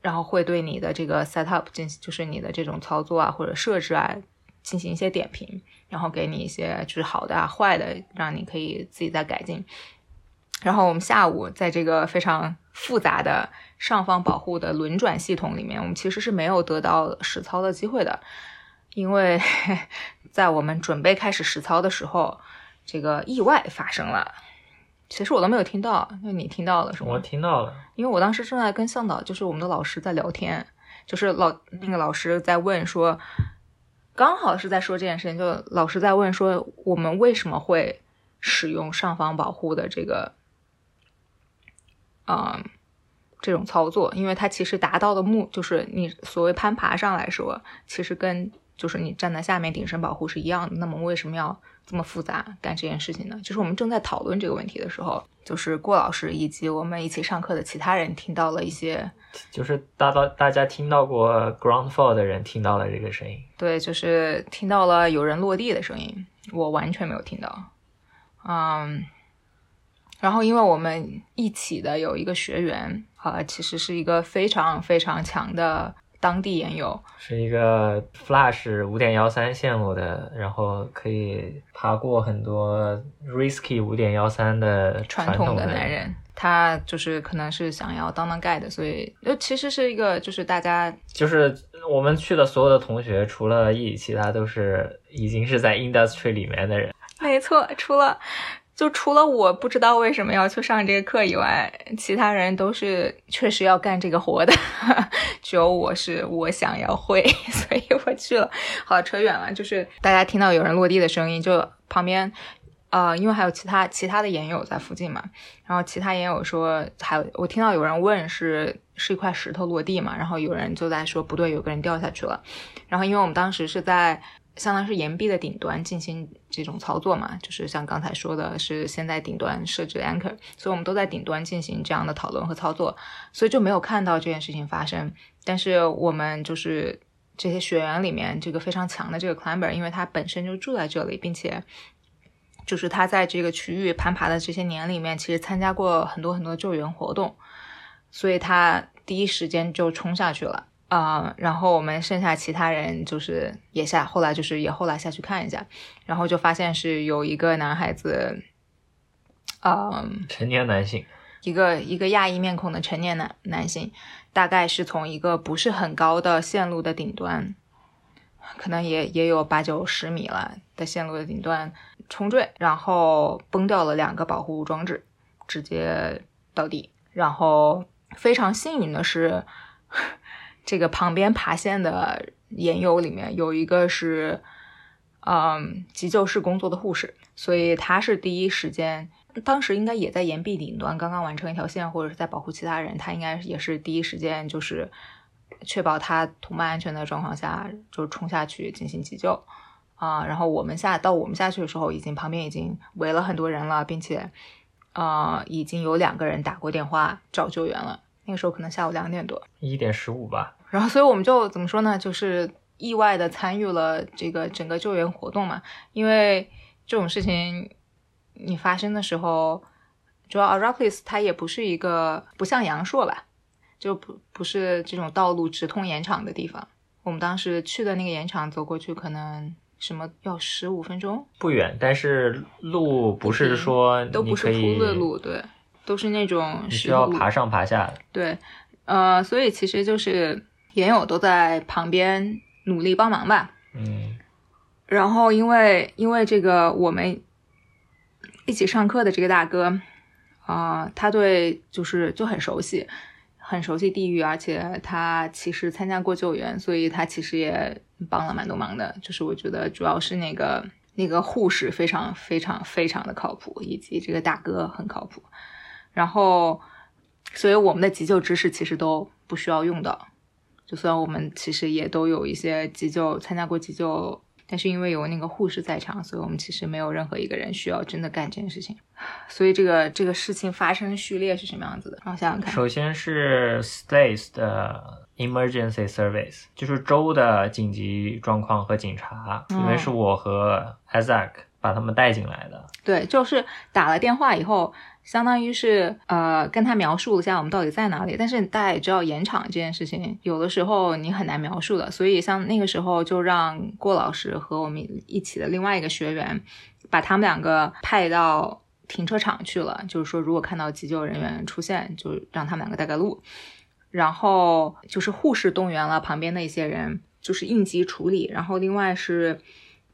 S1: 然后会对你的这个 setup 进行，就是你的这种操作啊或者设置啊进行一些点评，然后给你一些就是好的啊、坏的，让你可以自己再改进。然后我们下午在这个非常复杂的上方保护的轮转系统里面，我们其实是没有得到实操的机会的，因为 在我们准备开始实操的时候，这个意外发生了。其实我都没有听到，因为你听到了是吗？
S2: 我听到了，
S1: 因为我当时正在跟向导，就是我们的老师在聊天，就是老那个老师在问说，刚好是在说这件事情，就老师在问说，我们为什么会使用上方保护的这个，嗯，这种操作？因为它其实达到的目，就是你所谓攀爬上来说，其实跟就是你站在下面顶身保护是一样的。那么为什么要这么复杂干这件事情呢？就是我们正在讨论这个问题的时候，就是郭老师以及我们一起上课的其他人听到了一些，
S2: 就是大到大家听到过 ground fall 的人听到了这个声音，
S1: 对，就是听到了有人落地的声音，我完全没有听到。嗯，然后因为我们一起的有一个学员，啊、其实是一个非常非常强的当地研友，
S2: 是一个 Flash 五点幺三线路的，然后可以爬过很多 risky 五点幺三的
S1: 传
S2: 统
S1: 统的男人，他就是可能是想要当当 guide，所以呃，其实是一个就是大家
S2: 就是我们去的所有的同学，除了易，其他都是已经是在 industry 里面的人。
S1: 没错，除了就除了我不知道为什么要去上这个课以外，其他人都是确实要干这个活的，只有我是我想要会，所以我去了。好，扯远了，就是大家听到有人落地的声音，就旁边。呃，因为还有其他其他的研友在附近嘛，然后其他研友说，还有我听到有人问是是一块石头落地嘛，然后有人就在说不对，有个人掉下去了。然后因为我们当时是在相当于是岩壁的顶端进行这种操作嘛，就是像刚才说的是先在顶端设置 anchor，所以我们都在顶端进行这样的讨论和操作，所以就没有看到这件事情发生。但是我们就是这些学员里面这个非常强的这个 climber，因为他本身就住在这里，并且就是他在这个区域攀爬的这些年里面，其实参加过很多很多救援活动，所以他第一时间就冲下去了啊、然后我们剩下其他人就是也下，后来就是也后来下去看一下，然后就发现是有一个男孩子，嗯、
S2: 成年男性，
S1: 一个一个亚裔面孔的成年男男性，大概是从一个不是很高的线路的顶端，可能也也有八九十米了的线路的顶端冲坠，然后崩掉了两个保护装置，直接倒地。然后非常幸运的是，这个旁边爬线的研友里面有一个是，嗯，急救室工作的护士，所以他是第一时间。当时应该也在岩壁顶端，刚刚完成一条线，或者是在保护其他人，他应该也是第一时间就是确保他同伴安全的状况下，就冲下去进行急救啊、然后我们下到我们下去的时候，已经旁边已经围了很多人了，并且呃已经有两个人打过电话找救援了。那个时候可能下午两点多，
S2: 一点十五吧，
S1: 然后所以我们就怎么说呢，就是意外的参与了这个整个救援活动嘛，因为这种事情你发生的时候，主要 Arapiles 它也不是一个不像阳朔吧，就不不是这种道路直通盐场的地方。我们当时去的那个盐场，走过去可能什么要十五分钟，
S2: 不远，但是路不是说
S1: 都不是铺的路，对，都是那种
S2: 需要爬上爬下的。
S1: 对，呃，所以其实就是研友都在旁边努力帮忙吧。
S2: 嗯，
S1: 然后因为因为这个我们一起上课的这个大哥，啊、他对就是就很熟悉，很熟悉地域，而且他其实参加过救援，所以他其实也帮了蛮多忙的。就是我觉得主要是那个那个护士非常非常非常的靠谱，以及这个大哥很靠谱。然后，所以我们的急救知识其实都不需要用到。就虽然我们其实也都有一些急救参加过急救，但是因为有那个护士在场，所以我们其实没有任何一个人需要真的干这件事情。所以这个这个事情发生序列是什么样子的？让我想想看。
S2: 首先是 States 的 Emergency Service，就是州的紧急状况和警察，因为是我和 Isaac 把他们带进来的。
S1: 对，就是打了电话以后，相当于是呃跟他描述一下我们到底在哪里。但是大家也知道延场这件事情，有的时候你很难描述的，所以像那个时候就让郭老师和我们一起的另外一个学员，把他们两个派到停车场去了。就是说，如果看到急救人员出现，就让他们两个带个路。然后就是护士动员了旁边的一些人，就是应急处理。然后另外是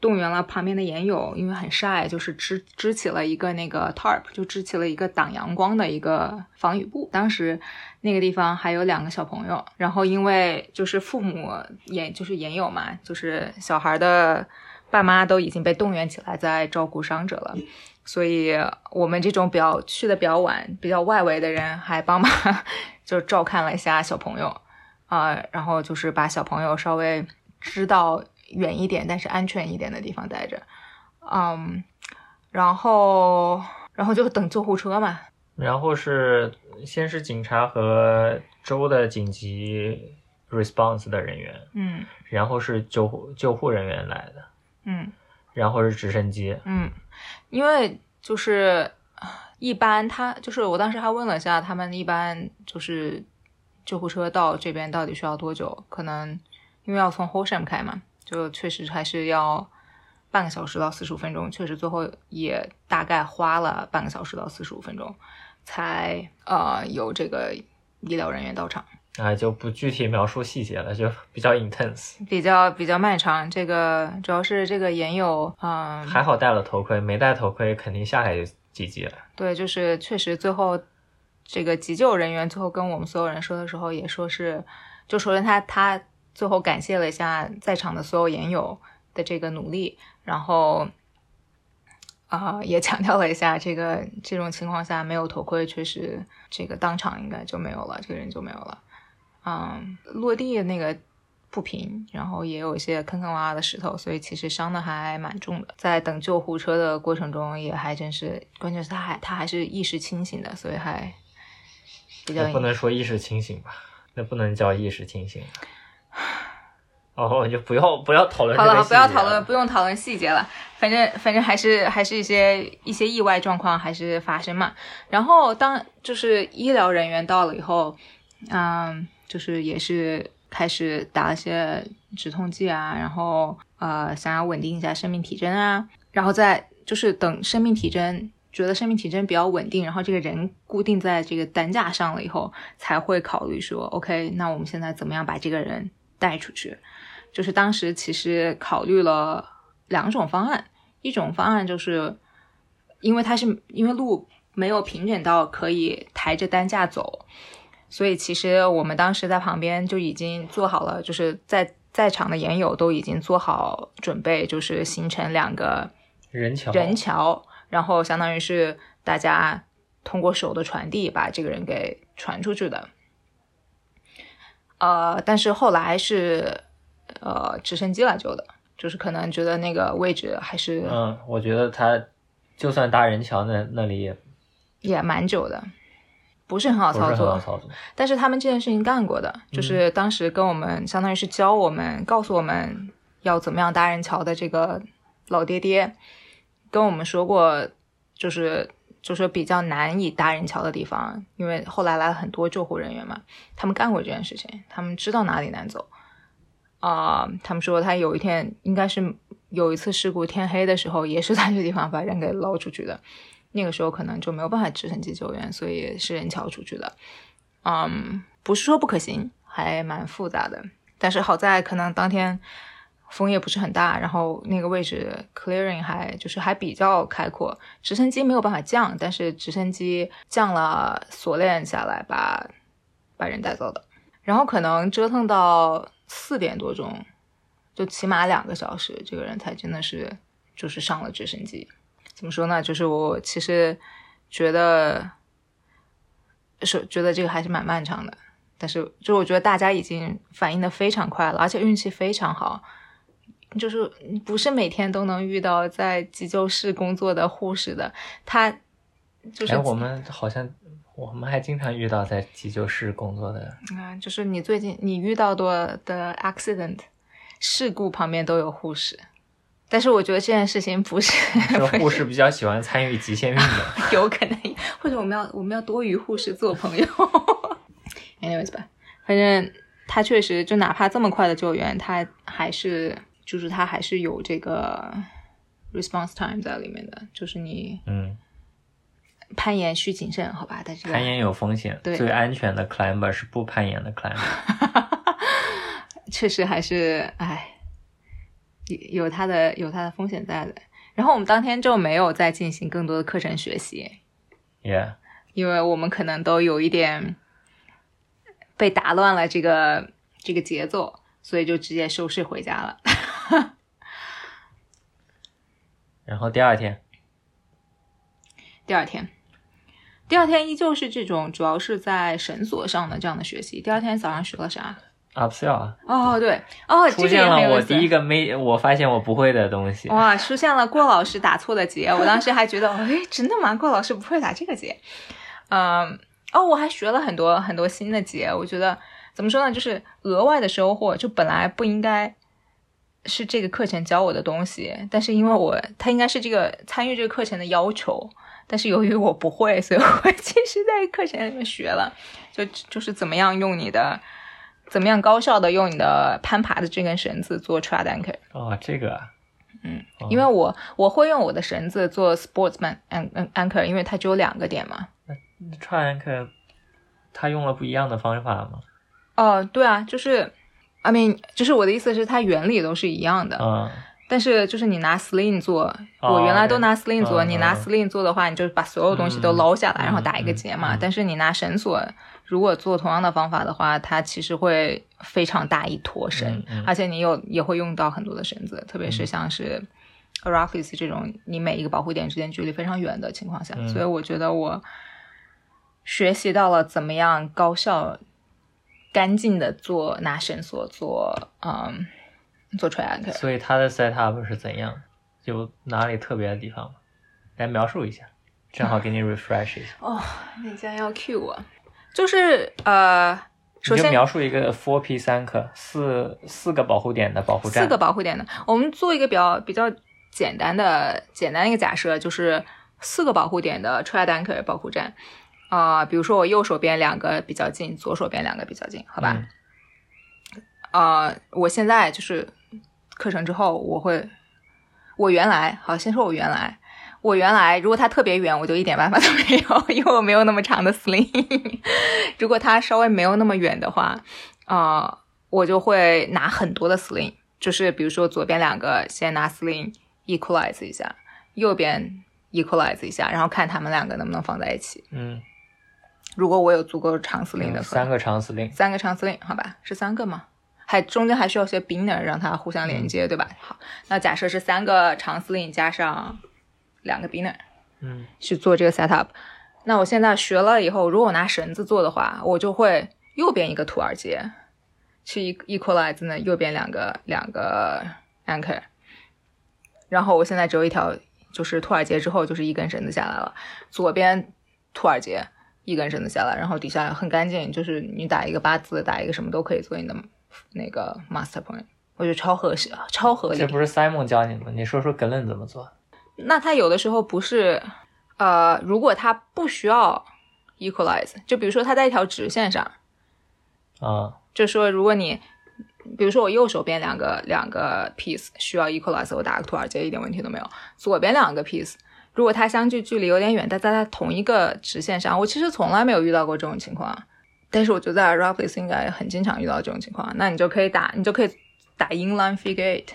S1: 动员了旁边的研友，因为很晒，就是支支起了一个那个 tarp，就支起了一个挡阳光的一个防雨布。当时那个地方还有两个小朋友，然后因为就是父母也就是研友嘛，就是小孩的爸妈都已经被动员起来在照顾伤者了。所以我们这种比较去的比较晚、比较外围的人，还帮忙就照看了一下小朋友，啊、然后就是把小朋友稍微支到远一点，但是安全一点的地方待着，嗯，然后然后就等救护车嘛，
S2: 然后是先是警察和州的紧急 response 的人员，
S1: 嗯
S2: 然后是救护救护人员来的，
S1: 嗯
S2: 然后是直升机。
S1: 嗯，因为就是一般他就是我当时还问了一下，他们一般就是救护车到这边到底需要多久？可能因为要从 Horsham 开嘛，就确实还是要半个小时到四十五分钟，确实最后也大概花了半个小时到四十五分钟，才呃有这个医疗人员到场。
S2: 啊，就不具体描述细节了，就比较 intense。
S1: 比较比较漫长，这个主要是这个研友，嗯，
S2: 还好戴了头盔，没戴头盔肯定下来就几级了。
S1: 对，就是确实最后这个急救人员最后跟我们所有人说的时候，也说是，就首先他他最后感谢了一下在场的所有研友的这个努力，然后，啊、也强调了一下，这个这种情况下没有头盔，确实这个当场应该就没有了，这个人就没有了。嗯，落地那个不平，然后也有一些坑坑洼洼的石头，所以其实伤的还蛮重的。在等救护车的过程中，也还真是，关键是他还他还是意识清醒的，所以还比较
S2: 不能说意识清醒吧，那不能叫意识清醒。哦，就不要不要讨论
S1: 好了，不要讨论，不用讨论细节了。反正反正还是还是一些一些意外状况还是发生嘛。然后当就是医疗人员到了以后，嗯，就是也是开始打了些止痛剂啊，然后呃想要稳定一下生命体征啊，然后再就是等生命体征觉得生命体征比较稳定，然后这个人固定在这个担架上了以后，才会考虑说，OK，那我们现在怎么样把这个人带出去？就是当时其实考虑了两种方案，一种方案就是因为它是因为路没有平整到可以抬着担架走，所以其实我们当时在旁边就已经做好了，就是在在场的研友都已经做好准备，就是形成两个
S2: 人桥
S1: 人桥，然后相当于是大家通过手的传递把这个人给传出去的。呃，但是后来是呃直升机来救的，就是可能觉得那个位置还是
S2: 嗯，我觉得他就算搭人桥那那里也
S1: 也蛮久的，不是很好操
S2: 不是很好
S1: 作。
S2: 操作。
S1: 但是他们这件事情干过的，就是当时跟我们相当于是教我们、告诉我们要怎么样搭人桥的这个老爹爹，跟我们说过，就是就是比较难以搭人桥的地方，因为后来来了很多救护人员嘛，他们干过这件事情，他们知道哪里难走。啊、他们说他有一天应该是有一次事故，天黑的时候也是在这个地方把人给捞出去的。那个时候可能就没有办法直升机救援，所以是人桥出去的。嗯，不是说不可行，还蛮复杂的。但是好在可能当天风也不是很大，然后那个位置 clearing 还就是还比较开阔，直升机没有办法降，但是直升机降了锁链下来把把人带走的。然后可能折腾到四点多钟，就起码两个小时，这个人才真的是就是上了直升机。怎么说呢？就是我其实觉得是觉得这个还是蛮漫长的，但是就我觉得大家已经反应的非常快了，而且运气非常好，就是不是每天都能遇到在急救室工作的护士的，他就是
S2: 哎，我们好像我们还经常遇到在急救室工作的，
S1: 啊，就是你最近你遇到的的 accident 事故旁边都有护士，但是我觉得这件事情不是
S2: 这护士 比较喜欢参与极限运动。
S1: 有可能，或者我们要我们要多与护士做朋友。Anyways 吧，反正他确实就哪怕这么快的救援，他还是就是它还是有这个 response time 在里面的，就是你
S2: 嗯，
S1: 攀岩需谨慎，好吧？但是
S2: 攀岩有风险，
S1: 对
S2: 最安全的 climber 是不攀岩的 climber。
S1: 确实还是哎，有有它的有它的风险在的。然后我们当天就没有再进行更多的课程学习
S2: ，Yeah，
S1: 因为我们可能都有一点被打乱了这个这个节奏，所以就直接收拾回家了。
S2: 然后第二天，
S1: 第二天，第二天依旧是这种，主要是在绳索上的这样的学习。第二天早上学了啥
S2: ？upsell 啊，
S1: 哦，对，哦，这个
S2: 出现了我第一个没我发现我不会的东西。
S1: 哇，出现了郭老师打错的结，我当时还觉得，哎，真的吗？郭老师不会打这个结。嗯，哦，我还学了很多很多新的结，我觉得怎么说呢，就是额外的收获，就本来不应该是这个课程教我的东西，但是因为我他应该是这个参与这个课程的要求，但是由于我不会，所以我 其实在课程里面学了，就就是怎么样用你的。怎么样高效的用你的攀爬的这根绳子做 trad anchor？
S2: 哦，这个啊，
S1: 嗯
S2: 哦，
S1: 因为我我会用我的绳子做 sportsman an an anchor，因为它只有两个点嘛。
S2: 串 anchor 他用了不一样的方法吗？
S1: 哦，对啊，就是，I mean，就是我的意思是，它原理都是一样的，
S2: 嗯，
S1: 但是就是你拿 sling 做，
S2: 哦
S1: 我原来都拿 sling 做，
S2: 嗯
S1: 你拿
S2: 嗯。
S1: Sling 做的话，你就把所有东西都捞下来，
S2: 嗯
S1: 然后打一个结嘛。但是你拿绳索，如果做同样的方法的话，它其实会非常大一坨绳，而且你有也会用到很多的绳子，特别是
S2: 嗯。
S1: 像是 Arachis 这种你每一个保护点之间距离非常远的情况下，
S2: 嗯。
S1: 所以我觉得我学习到了怎么样高效、干净的做拿绳索做嗯做 anchor。
S2: 所以它的 setup 是怎样？有哪里特别的地方吗？来描述一下，正好给你 refresh 一下。
S1: 哦，你竟然要 cue 我，就是呃，首先
S2: 描述一个 four P 三克四四个保护点的保护站，
S1: 四个保护点的，我们做一个比较比较简单的简单的一个假设，就是四个保护点的 triad anchor 保护站。啊、比如说我右手边两个比较近，左手边两个比较近，好吧？
S2: 嗯
S1: 啊、我现在就是课程之后，我会，我原来好，先说我原来，我原来如果它特别远，我就一点办法都没有，因为我没有那么长的 sling。如果它稍微没有那么远的话，啊、我就会拿很多的 sling，就是比如说左边两个先拿 sling equalize 一下，右边 equalize 一下，然后看它们两个能不能放在一起。
S2: 嗯，
S1: 如果我有足够长 sling 的，
S2: 嗯三个长司令，
S1: 三个长司令，好吧，是三个吗？还中间还需要些 binner 让它互相连接，对吧？好，那假设是三个长司令加上两个 binner
S2: 嗯
S1: 去做这个 setup。那我现在学了以后，如果我拿绳子做的话，我就会右边一个兔耳结去 e- equalize 那右边两个两个 anchor，然后我现在只有一条，就是兔耳结之后就是一根绳子下来了，左边兔耳结一根绳子下来，然后底下很干净，就是你打一个八字，打一个什么都可以做你的那个 master point，我觉得超合适，超合理
S2: 这。不是 Simon 教你的吗？你说说 Glen 怎么做？
S1: 那他有的时候不是，呃，如果他不需要 equalize，就比如说他在一条直线上，
S2: 啊，
S1: 就说如果你，比如说我右手边两个两个 piece 需要 equalize，我打个土耳其一点问题都没有。左边两个 piece，如果它相距距离有点远，但在它同一个直线上，我其实从来没有遇到过这种情况。但是我觉得在 Raplis 应该很经常遇到这种情况。那你就可以打，你就可以打 inline figure eight，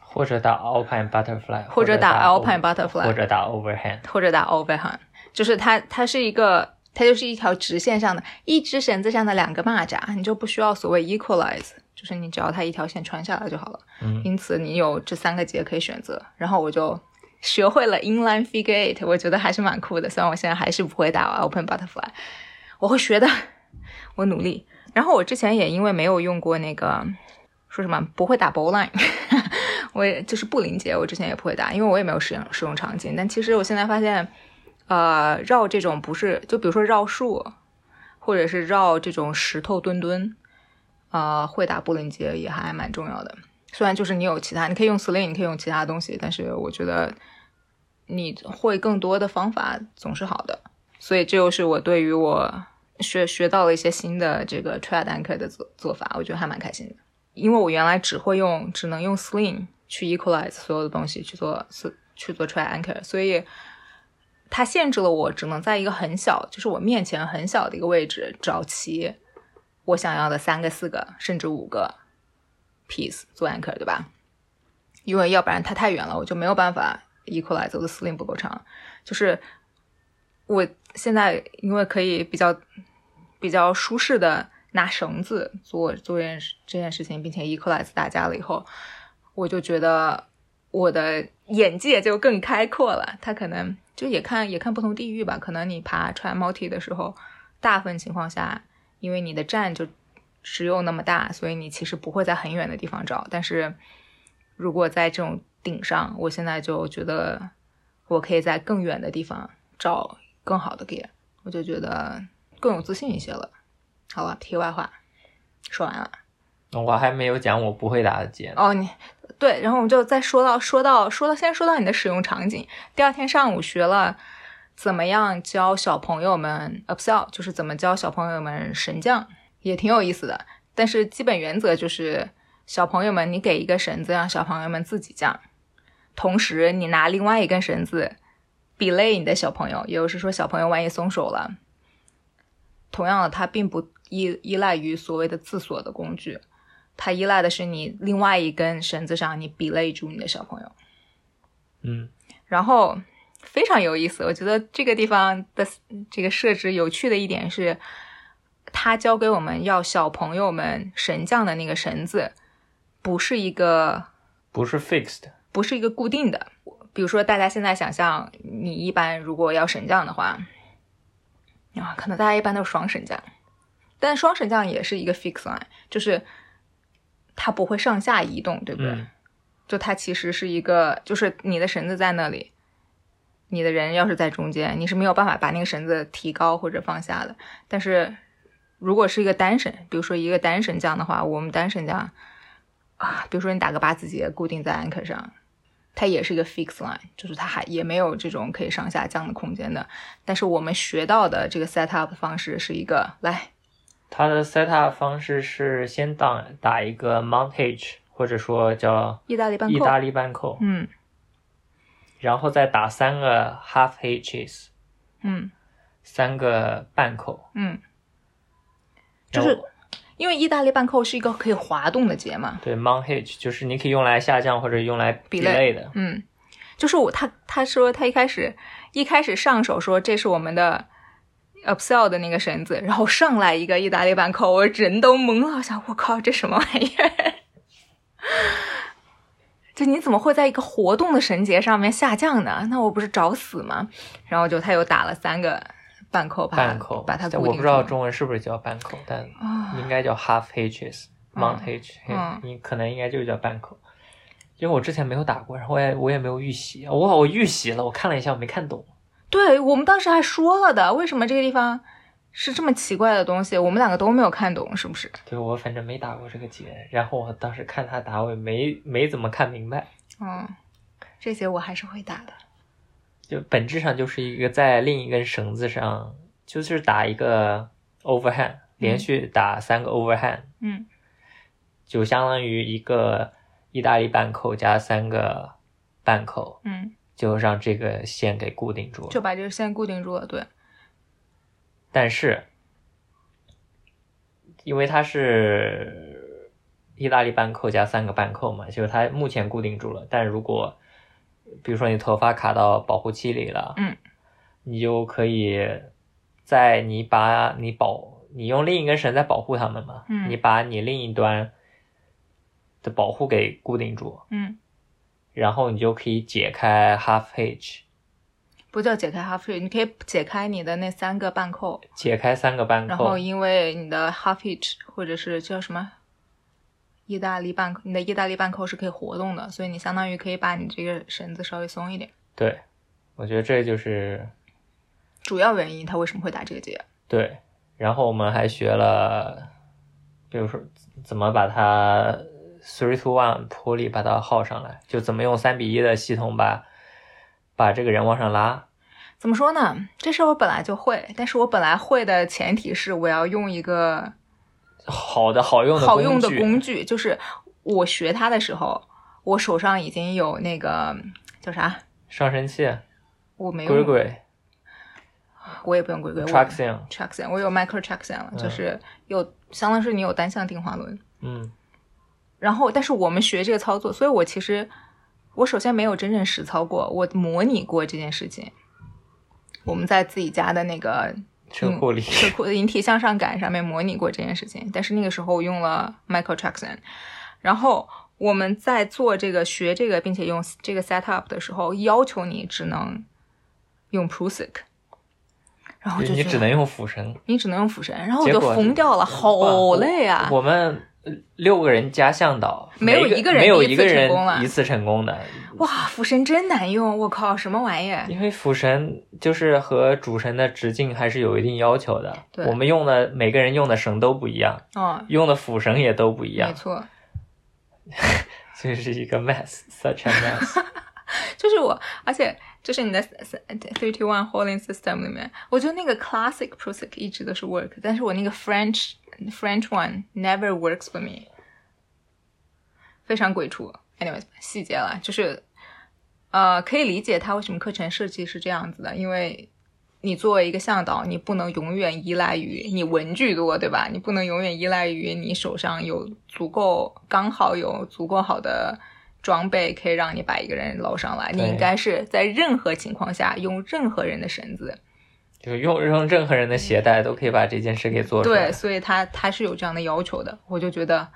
S2: 或者打 Alpine Butterfly，
S1: 或者打
S2: 打
S1: Alpine Butterfly
S2: 或者打 Overhand。
S1: 或者打 overhand，就是它它是一个，它就是一条直线上的一只绳子上的两个蚂蚱，你就不需要所谓 equalize，就是你只要它一条线穿下来就好了。
S2: 嗯
S1: 因此你有这三个节可以选择，然后我就学会了 inline figure eight，我觉得还是蛮酷的。虽然我现在还是不会打 open butterfly，我会学的，我努力。然后我之前也因为没有用过那个说什么不会打 bowline，我也就是布林结，我之前也不会打，因为我也没有使用使用场景。但其实我现在发现，呃，绕这种不是就比如说绕树，或者是绕这种石头墩墩，呃，会打布林结也还蛮重要的。虽然就是你有其他，你可以用 sling，你可以用其他东西，但是我觉得你会更多的方法总是好的。所以这又是我对于我学学到了一些新的这个 trad anchor 的做做法，我觉得还蛮开心的。因为我原来只会用，只能用 sling 去 equalize 所有的东西去做去做 trad anchor，所以它限制了我只能在一个很小，就是我面前很小的一个位置找齐我想要的三个、四个甚至五个 piece 做 anchor，对吧？因为要不然它太远了，我就没有办法 equalize，我的 sling 不够长。就是我现在因为可以比较比较舒适的拿绳子做做这件这件事情，并且 equalize 大家了以后，我就觉得我的眼界就更开阔了。他可能就也看也看不同地域吧，可能你爬 try multi 的时候，大部分情况下，因为你的站就只有那么大，所以你其实不会在很远的地方找。但是如果在这种顶上，我现在就觉得我可以在更远的地方找更好的 gear，我就觉得更有自信一些了。好了，题外话说完了。
S2: 我还没有讲我不会打的结。
S1: 哦，你对，然后我们就再说到说到说到，先说到你的使用场景。第二天上午学了怎么样教小朋友们 upsell，就是怎么教小朋友们神降，也挺有意思的。但是基本原则就是，小朋友们你给一个绳子，让小朋友们自己降，同时你拿另外一根绳子 belay 你的小朋友，也就是说小朋友万一松手了，同样的，它并不依依赖于所谓的自锁的工具。它依赖的是你另外一根绳子上，你 belay 住你的小朋友。
S2: 嗯
S1: 然后非常有意思，我觉得这个地方的这个设置有趣的一点是，它教给我们要小朋友们绳降的那个绳子，不是一个
S2: 不是 fixed，
S1: 不是一个固定的。比如说，大家现在想象，你一般如果要升降的话，啊，可能大家一般都是双升降，但双神降也是一个 fixed line，就是它不会上下移动，对不对？
S2: 嗯
S1: 就它其实是一个，就是你的绳子在那里，你的人要是在中间，你是没有办法把那个绳子提高或者放下的。但是如果是一个单绳，比如说一个单绳降的话，我们单绳降啊，比如说你打个八字结固定在 anchor 上，它也是一个 fix line，就是它还也没有这种可以上下降的空间的。但是我们学到的这个 set up 的方式是一个来。
S2: 它的 setup 方式是先打打一个 montage，或者说叫
S1: 意大利半扣，
S2: 意大利半扣，
S1: 嗯。
S2: 然后再打三个 half hitches，
S1: 嗯。
S2: 三个半扣，
S1: 嗯，就是因为意大利半扣是一个可以滑动的结嘛，
S2: 对 mount hitch 就是你可以用来下降或者用来
S1: 比
S2: delay
S1: 类
S2: 的，
S1: 嗯，就是我他他说他一开始一开始上手说这是我们的 upsell 的那个绳子，然后上来一个意大利半扣，我人都懵了，我想我靠这什么玩意儿？就你怎么会在一个活动的绳结上面下降呢？那我不是找死吗？然后就他又打了三个半扣，把它
S2: 半扣，
S1: 把它固定
S2: 我不知道中文是不是叫半扣，但
S1: 啊
S2: 应该叫 half hitches、mount hitch，
S1: 嗯
S2: 你可能应该就叫半扣。因为我之前没有打过，然后我也我也没有预习，我我预习了，我看了一下，我没看懂。
S1: 对我们当时还说了的，为什么这个地方是这么奇怪的东西？我们两个都没有看懂，是不是？
S2: 对我反正没打过这个结，然后我当时看他打，我也没没怎么看明白。
S1: 嗯，这些我还是会打的。
S2: 就本质上就是一个在另一根绳子上，就是打一个 overhand，连续打三个 overhand，、
S1: 嗯
S2: 就相当于一个意大利半扣加三个半扣，
S1: 嗯，
S2: 就让这个线给固定住了。
S1: 就把这个线固定住了。对，
S2: 但是，因为它是意大利半扣加三个半扣嘛，就是它目前固定住了。但如果比如说你头发卡到保护器里了，
S1: 嗯，
S2: 你就可以在你把你保你用另一根绳在保护它们嘛，
S1: 嗯。
S2: 你把你另一端的保护给固定住，
S1: 嗯，
S2: 然后你就可以解开 half hitch，
S1: 不叫解开 half hitch，你可以解开你的那三个半扣，
S2: 解开三个半扣。
S1: 然后，因为你的 half hitch 或者是叫什么意大利半扣，你的意大利半扣是可以活动的，所以你相当于可以把你这个绳子稍微松一点。
S2: 对，我觉得这就是
S1: 主要原因他为什么会打这个结？
S2: 对，然后我们还学了，比如说怎么把它 three to one 坡里把它耗上来，就怎么用三比一的系统把把这个人往上拉。
S1: 怎么说呢？这事儿我本来就会，但是我本来会的前提是我要用一个
S2: 好的好用的
S1: 好用的工具，就是我学它的时候，我手上已经有那个叫啥，
S2: 上升器、
S1: 我没有，
S2: 鬼鬼、
S1: 我也不用鬼鬼我 traction，traction，我有 micro traction 了，
S2: 嗯。
S1: 就是有相当于是你有单向定滑轮，
S2: 嗯。
S1: 然后但是我们学这个操作，所以我其实我首先没有真正实操过，我模拟过这件事情。我们在自己家的那个
S2: 车库里，
S1: 车库的引体向上感上面模拟过这件事情，但是那个时候我用了 Michael Jackson，然后我们在做这个学这个并且用这个 setup 的时候，要求你只能用 Prusik，然后就
S2: 你只能用辅绳。
S1: 你只能用辅绳，然后我就疯掉了，好累啊！
S2: 我们呃六个人加向导，
S1: 没有一个人
S2: 没有
S1: 一
S2: 个人
S1: 成功了。
S2: 一次成功的，
S1: 哇，辅神真难用，我靠，什么玩意儿？
S2: 因为辅神就是和主神的直径还是有一定要求的。
S1: 对。
S2: 我们用的每个人用的绳都不一样，
S1: 哦，
S2: 用的辅绳也都不一样，
S1: 没错，
S2: 这是一个 mess，such a mess。
S1: 就是我，而且就是你的 thirty one holding system 里面，我觉得那个 classic Prusik 一直都是 work，但是我那个 French French one never works for me，非常鬼畜。Anyways，细节了，就是呃，可以理解他为什么课程设计是这样子的，因为你作为一个向导，你不能永远依赖于你文具多，对吧？你不能永远依赖于你手上有足够刚好有足够好的装备，可以让你把一个人捞上来。你应该是在任何情况下用任何人的绳子。
S2: 就是用 用任何人的鞋带都可以把这件事给做出来
S1: 对，。所以他他是有这样的要求的。我就觉得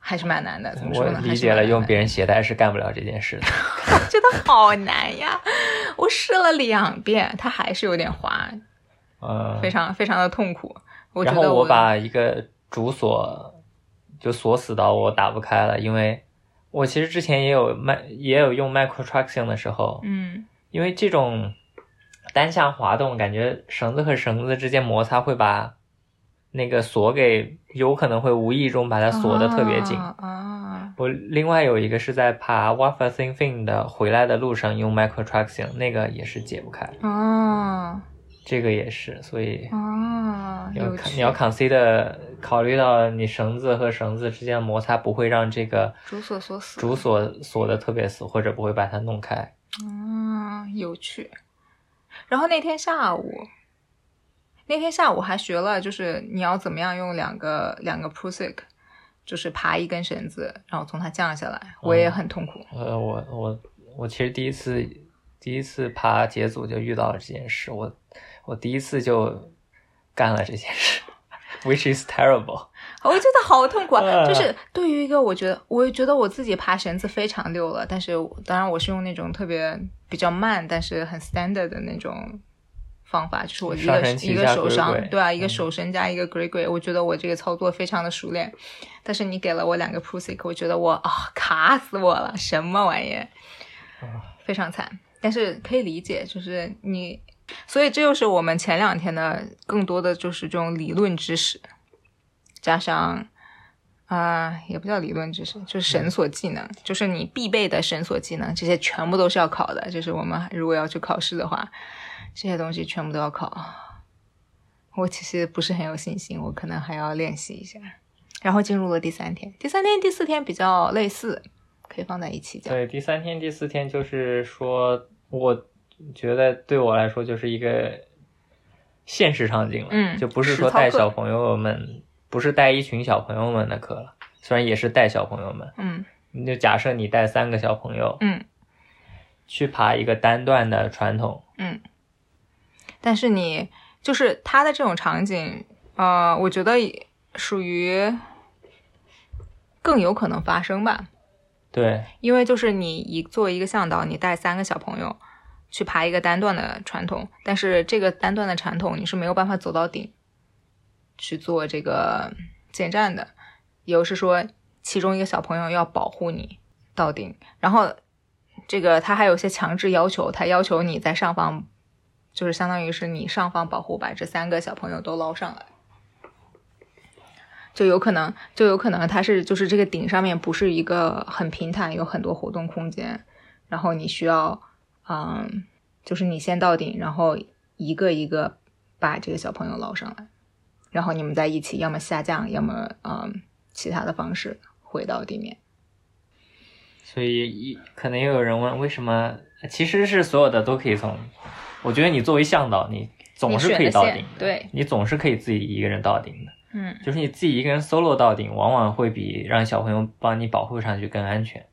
S1: 还是蛮难的。怎么说
S2: 我？理解了，用别
S1: 人
S2: 人鞋带是干不了这件事的。
S1: 真的好难呀！我试了两遍，它还是有点滑，
S2: 嗯，
S1: 非常非常的痛苦。我觉
S2: 然后
S1: 得
S2: 我把一个主锁就锁死到我打不开了，因为我其实之前也有麦也有用 micro traction 的时候，
S1: 嗯
S2: 因为这种单向滑动，感觉绳子和绳子之间摩擦会把那个锁给有可能会无意中把它锁得特别紧。
S1: 啊啊
S2: 我另外有一个是在爬 Wafa Thin Fin 的回来的路上用 micro traction，那个也是解不开，
S1: 啊
S2: 这个也是，所以
S1: 啊！
S2: 要看你要 consider 考虑到你绳子和绳子之间的摩擦不会让这个
S1: 主锁锁死
S2: 主锁锁的特别死，或者不会把它弄开。
S1: 啊，有趣。然后那天下午，那天下午还学了，就是你要怎么样用两个两个 Prusik，就是爬一根绳子，然后从它降下来。我也很痛苦。
S2: 呃，我我我其实第一次第一次爬节组就遇到了这件事，我我第一次就干了这件事，which is terrible。
S1: 我觉得好痛苦啊！
S2: 呃
S1: 就是对于一个我觉得，我觉得我自己爬绳子非常溜了，但是当然我是用那种特别比较慢，但是很 standard 的那种方法，就是我一个一个手上对啊，一个
S2: 嗯
S1: 手绳加一个 grey grey，我觉得我这个操作非常的熟练。但是你给了我两个 Prusik，我觉得我啊、卡死我了，什么玩意儿，非常惨。但是可以理解，就是你，所以这就是我们前两天的更多的就是这种理论知识，加上啊、也不叫理论知识，就是绳索技能，就是你必备的绳索技能，这些全部都是要考的。就是我们如果要去考试的话，这些东西全部都要考。我其实不是很有信心，我可能还要练习一下。然后进入了第三天，第三天、第四天比较类似，可以放在一起讲。
S2: 对，第三天、第四天就是说，我觉得对我来说就是一个现实场景了，
S1: 嗯
S2: 就不是说带小朋友们，不是带一群小朋友们的课了，虽然也是带小朋友们，
S1: 嗯。
S2: 你就假设你带三个小朋友
S1: 嗯。
S2: 去爬一个单段的传统，
S1: 嗯。但是你就是他的这种场景，呃，我觉得属于更有可能发生吧。
S2: 对，
S1: 因为就是你一作为一个向导，你带三个小朋友去爬一个单段的传统，但是这个单段的传统你是没有办法走到顶去做这个建站的，也就是说，其中一个小朋友要保护你到顶，然后这个他还有些强制要求，他要求你在上方，就是相当于是你上方保护把这三个小朋友都捞上来。就有可能，就有可能他是就是这个顶上面不是一个很平坦，有很多活动空间，然后你需要，嗯，就是你先到顶，然后一个一个把这个小朋友捞上来，然后你们在一起，要么下降，要么嗯其他的方式回到地面。
S2: 所以一可能又有人问，为什么其实是所有的都可以从，我觉得你作为向导，你总是可以到顶的，
S1: 对，
S2: 你总是可以自己一个人到顶的。
S1: 嗯，
S2: 就是你自己一个人 solo 到顶，往往会比让小朋友帮你保护上去更安全。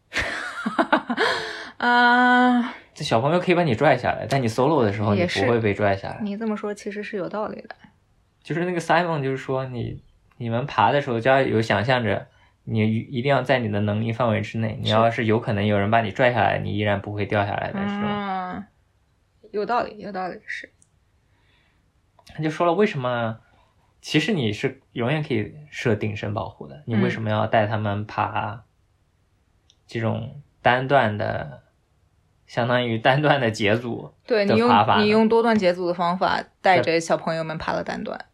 S1: 啊，
S2: 这小朋友可以把你拽下来，但你 solo 的时候你不会被拽下来。
S1: 你这么说其实是有道理的。
S2: 就是那个 Simon，就是说你你们爬的时候就要有想象着，你一定要在你的能力范围之内。你要是有可能有人把你拽下来，你依然不会掉下来的时候，
S1: 嗯，有道理，有道理，是。
S2: 他就说了为什么。其实你是永远可以设定身保护的，你为什么要带他们爬这种单段的，相当于单段的节组？
S1: 对你用你用多段节组的方法带着小朋友们爬了单段。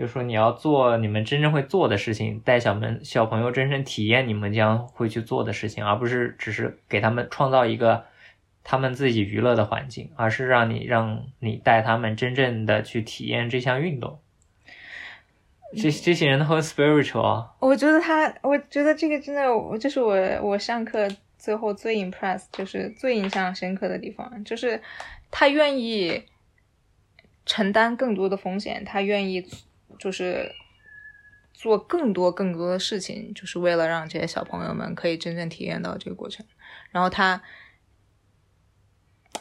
S2: 就是说你要做你们真正会做的事情，带小们小朋友真正体验你们将会去做的事情，而不是只是给他们创造一个他们自己娱乐的环境，而是让你让你带他们真正的去体验这项运动。这这些人都很 spiritual，
S1: 我觉得他，我觉得这个真的，我这是我我上课最后最 impress，就是最印象深刻的地方，就是他愿意承担更多的风险，他愿意就是做更多更多的事情，就是为了让这些小朋友们可以真正体验到这个过程。然后他，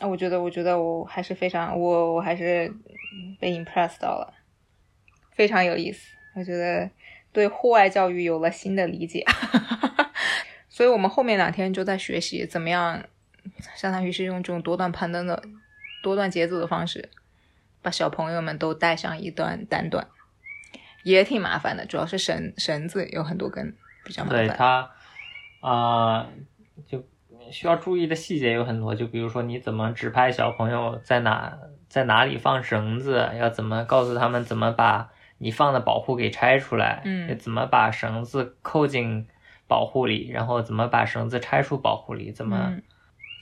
S1: 我觉得，我觉得我还是非常，我我还是被 impress 到了，非常有意思。我觉得对户外教育有了新的理解。所以我们后面两天就在学习怎么样，相当于是用这种多段攀登的多段节奏的方式，把小朋友们都带上一段单段，也挺麻烦的，主要是绳绳子有很多根，比较麻烦。
S2: 对它，啊、就需要注意的细节有很多，就比如说你怎么指派小朋友在哪在哪里放绳子，要怎么告诉他们怎么把你放的保护给拆出来，
S1: 嗯
S2: 怎么把绳子扣进保护里，然后怎么把绳子拆出保护里，怎么
S1: 嗯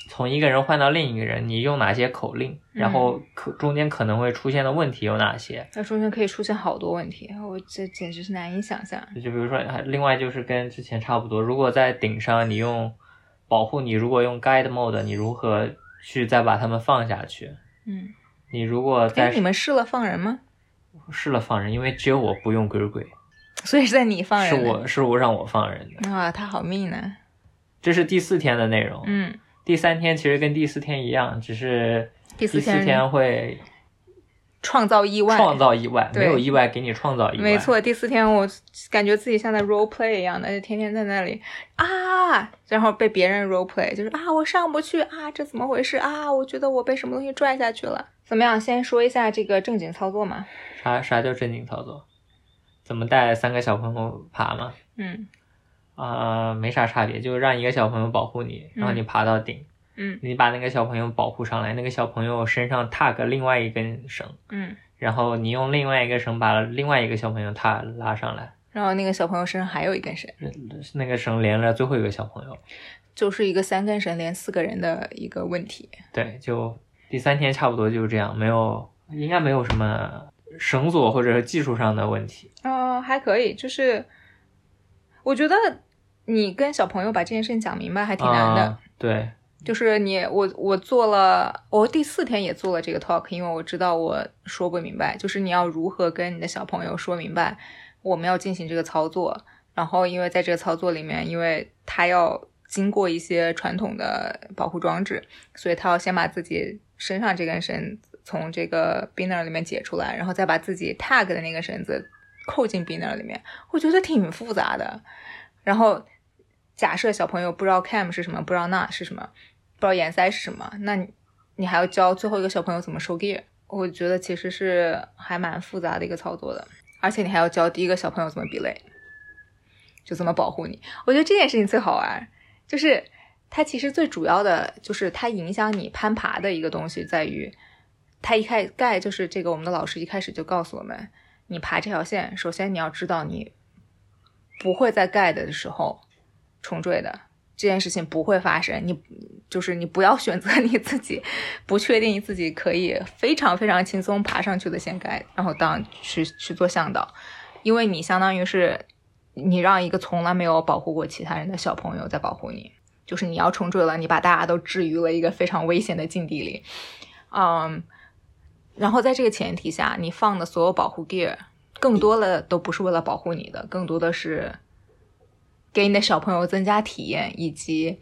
S2: 从一个人换到另一个人，你用哪些口令，然后可中间可能会出现的问题有哪些？
S1: 那中间可以出现好多问题，我这简直是难以想象。
S2: 就比如说，还另外就是跟之前差不多，如果在顶上你用保护，你如果用 guide mode，你如何去再把它们放下去？
S1: 嗯，
S2: 你如果
S1: 哎，
S2: 在
S1: 你们试了放人吗？
S2: 试了放人，因为只有我不用鬼鬼，
S1: 所以是在你放人
S2: 是我是我让我放人的。
S1: 啊，他好命呢。
S2: 这是第四天的内容，
S1: 嗯，
S2: 第三天其实跟第四天一样，只是
S1: 第四
S2: 天会
S1: 创造意外，
S2: 创造意外，没有意外给你创造意外。
S1: 没，错，第四天我感觉自己像在 role play 一样的，就天天在那里啊，然后被别人 role play，就是啊，我上不去啊，这怎么回事啊？我觉得我被什么东西拽下去了。怎么样？先说一下这个正经操作嘛。
S2: 啥啥叫正经操作？怎么带三个小朋友爬吗？
S1: 嗯
S2: 啊、没啥差别，就是让一个小朋友保护你，然后你爬到顶，
S1: 嗯
S2: 你把那个小朋友保护上来，那个小朋友身上 tag 另外一根绳，
S1: 嗯，
S2: 然后你用另外一个绳把另外一个小朋友踏拉上来，
S1: 然后那个小朋友身上还有一根绳，
S2: 那个绳连了最后一个小朋友。
S1: 就是一个三根绳连四个人的一个问题。
S2: 对，就第三天差不多就是这样，没有应该没有什么绳索或者是技术上的问题。
S1: 哦，还可以，就是我觉得你跟小朋友把这件事情讲明白还挺难的。
S2: 啊对，
S1: 就是你，我我做了，我第四天也做了这个 talk，因为我知道我说不明白，就是你要如何跟你的小朋友说明白，我们要进行这个操作，然后因为在这个操作里面，因为他要经过一些传统的保护装置，所以他要先把自己身上这根绳从这个 binner 里面解出来，然后再把自己 tag 的那个绳子扣进 binner 里面，我觉得挺复杂的。然后假设小朋友不知道 cam 是什么，不知道 nut 是什么，不知道眼塞是什么，那你你还要教最后一个小朋友怎么收 gear，我觉得其实是还蛮复杂的一个操作的，而且你还要教第一个小朋友怎么 belay，就怎么保护你。我觉得这件事情最好玩，就是它其实最主要的就是它影响你攀爬的一个东西在于，它一开盖就是这个我们的老师一开始就告诉我们，你爬这条线，首先你要知道你不会在盖的时候重坠的。这件事情不会发生，你就是你不要选择你自己不确定自己可以非常非常轻松爬上去的线盖，然后当去去做向导，因为你相当于是你让一个从来没有保护过其他人的小朋友在保护你，就是你要重坠了，你把大家都置于了一个非常危险的境地里，嗯，然后在这个前提下，你放的所有保护 gear 更多的都不是为了保护你的，更多的是。给你的小朋友增加体验，以及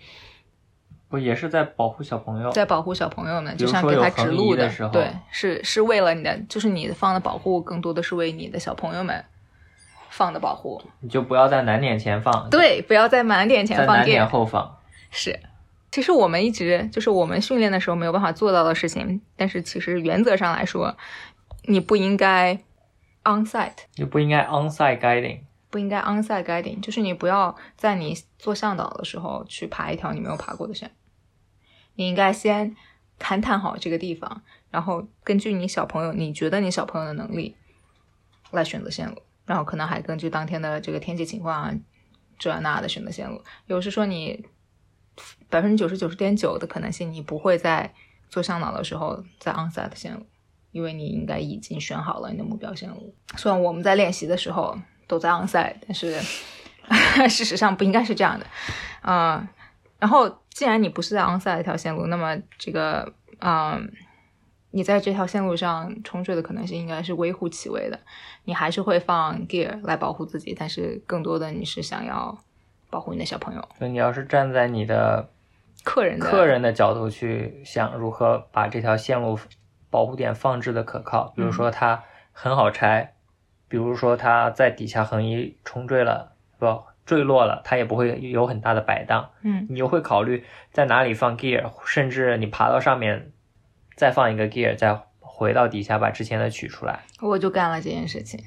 S2: 不也是在保护小朋友？
S1: 在保护小朋友们，
S2: 比如说
S1: 就像给他指路
S2: 的时候
S1: 对，是是为了你的，就是你放的保护，更多的是为你的小朋友们放的保护。
S2: 你就不要在难点前放，
S1: 对，不要在满点前放
S2: 在难点。后放。
S1: 是，其实我们一直就是我们训练的时候没有办法做到的事情，但是其实原则上来说，你不应该 on site。
S2: 你不应该 onsite guiding。
S1: 不应该 onside guiding，就是你不要在你做向导的时候去爬一条你没有爬过的线，你应该先勘探好这个地方，然后根据你小朋友，你觉得你小朋友的能力来选择线路，然后可能还根据当天的这个天气情况啊，这那的选择线路。有时说你百分之九十九十点九的可能性，你不会在做向导的时候在 onside 线路，因为你应该已经选好了你的目标线路。虽然我们在练习的时候。都在 onside，但是 事实上不应该是这样的，嗯，然后既然你不是在 onside 一条线路，那么这个，嗯，你在这条线路上冲坠的可能性应该是微乎其微的，你还是会放 gear 来保护自己，但是更多的你是想要保护你的小朋友、
S2: 所以你要是站在你的
S1: 客人的
S2: 客人的角度去想如何把这条线路保护点放置的可靠，比如说它很好拆。比比如说它在底下横移冲坠了，不坠落了，它也不会有很大的摆荡。
S1: 嗯
S2: 你又会考虑在哪里放 gear，甚至你爬到上面再放一个 gear，再回到底下把之前的取出来。
S1: 我就干了这件事情。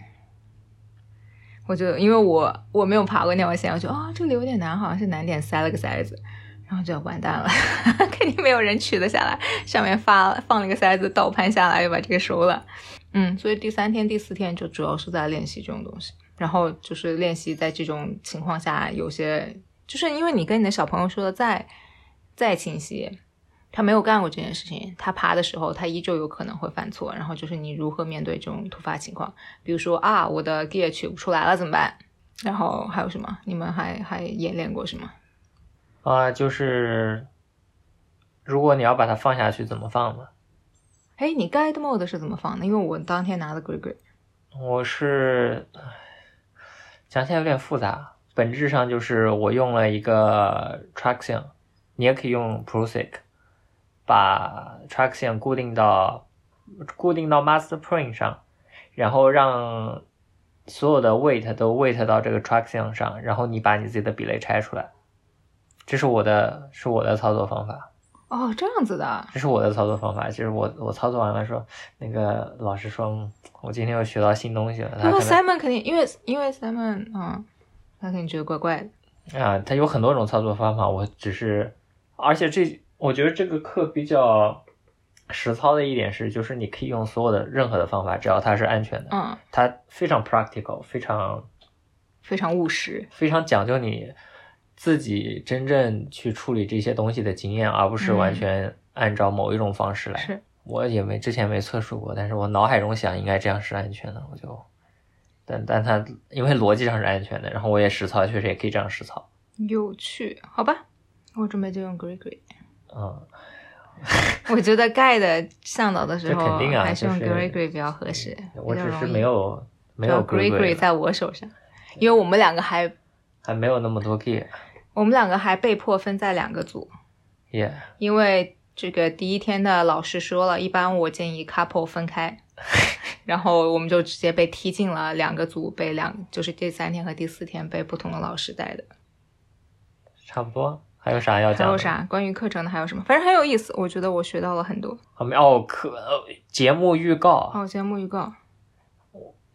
S1: 我就因为我我没有爬过那条线，我就啊、这里有点难，好像是难点塞了个塞子，然后就完蛋了，肯定没有人取得下来，上面发放了一个塞子，倒盘下来又把这个收了。嗯，所以第三天、第四天就主要是在练习这种东西，然后就是练习在这种情况下，有些就是因为你跟你的小朋友说的再再清晰，他没有干过这件事情，他爬的时候他依旧有可能会犯错，然后就是你如何面对这种突发情况，比如说啊，我的 gear 取不出来了怎么办？然后还有什么？你们还还演练过什么？
S2: 啊、就是如果你要把它放下去，怎么放呢？
S1: 哎，你 guide mode 是怎么放的？因为我当天拿的 g r e g r e
S2: 我是讲起来有点复杂，本质上就是我用了一个 traction，你也可以用 Prosic，把 traction 固定到固定到 master print 上，然后让所有的 weight 都 weight 到这个 traction 上，然后你把你自己的比类拆出来，这是我的是我的操作方法。
S1: 哦，这样子的，
S2: 这是我的操作方法，就是我我操作完了说，那个老师说，嗯我今天又学到新东西了。他
S1: 那 Simon 肯定因为因为 Simon 嗯，他肯定觉得怪怪的。
S2: 啊，他有很多种操作方法，我只是，而且这我觉得这个课比较实操的一点是，就是你可以用所有的任何的方法，只要它是安全的，
S1: 嗯，
S2: 它非常 practical，非常
S1: 非常务实。
S2: 非常讲究你自己真正去处理这些东西的经验，而不是完全按照某一种方式来。
S1: 是，
S2: 我也没之前没测试过，但是我脑海中想应该这样是安全的，我就，但但它因为逻辑上是安全的，然后我也实操，确实也可以这样实操。
S1: 有趣，好吧，我准备就用 Gregory。
S2: 嗯，
S1: 我觉得盖的向导的时候，
S2: 这肯定啊
S1: 还是用
S2: Grey
S1: Grey 比较合适。
S2: 我只是没有没有
S1: Grey Grey 在我手上，因为我们两个还
S2: 还没有那么多 gear，
S1: 我们两个还被迫分在两个组，
S2: 耶、
S1: 因为这个第一天的老师说了，一般我建议 couple 分开，然后我们就直接被踢进了两个组，被两就是第三天和第四天被不同的老师带的。
S2: 差不多。还有啥要讲？
S1: 还有？啥关于课程的？还有什么？反正很有意思，我觉得我学到了很多。
S2: 我们哦课呃节目预告，
S1: 哦，节目预告，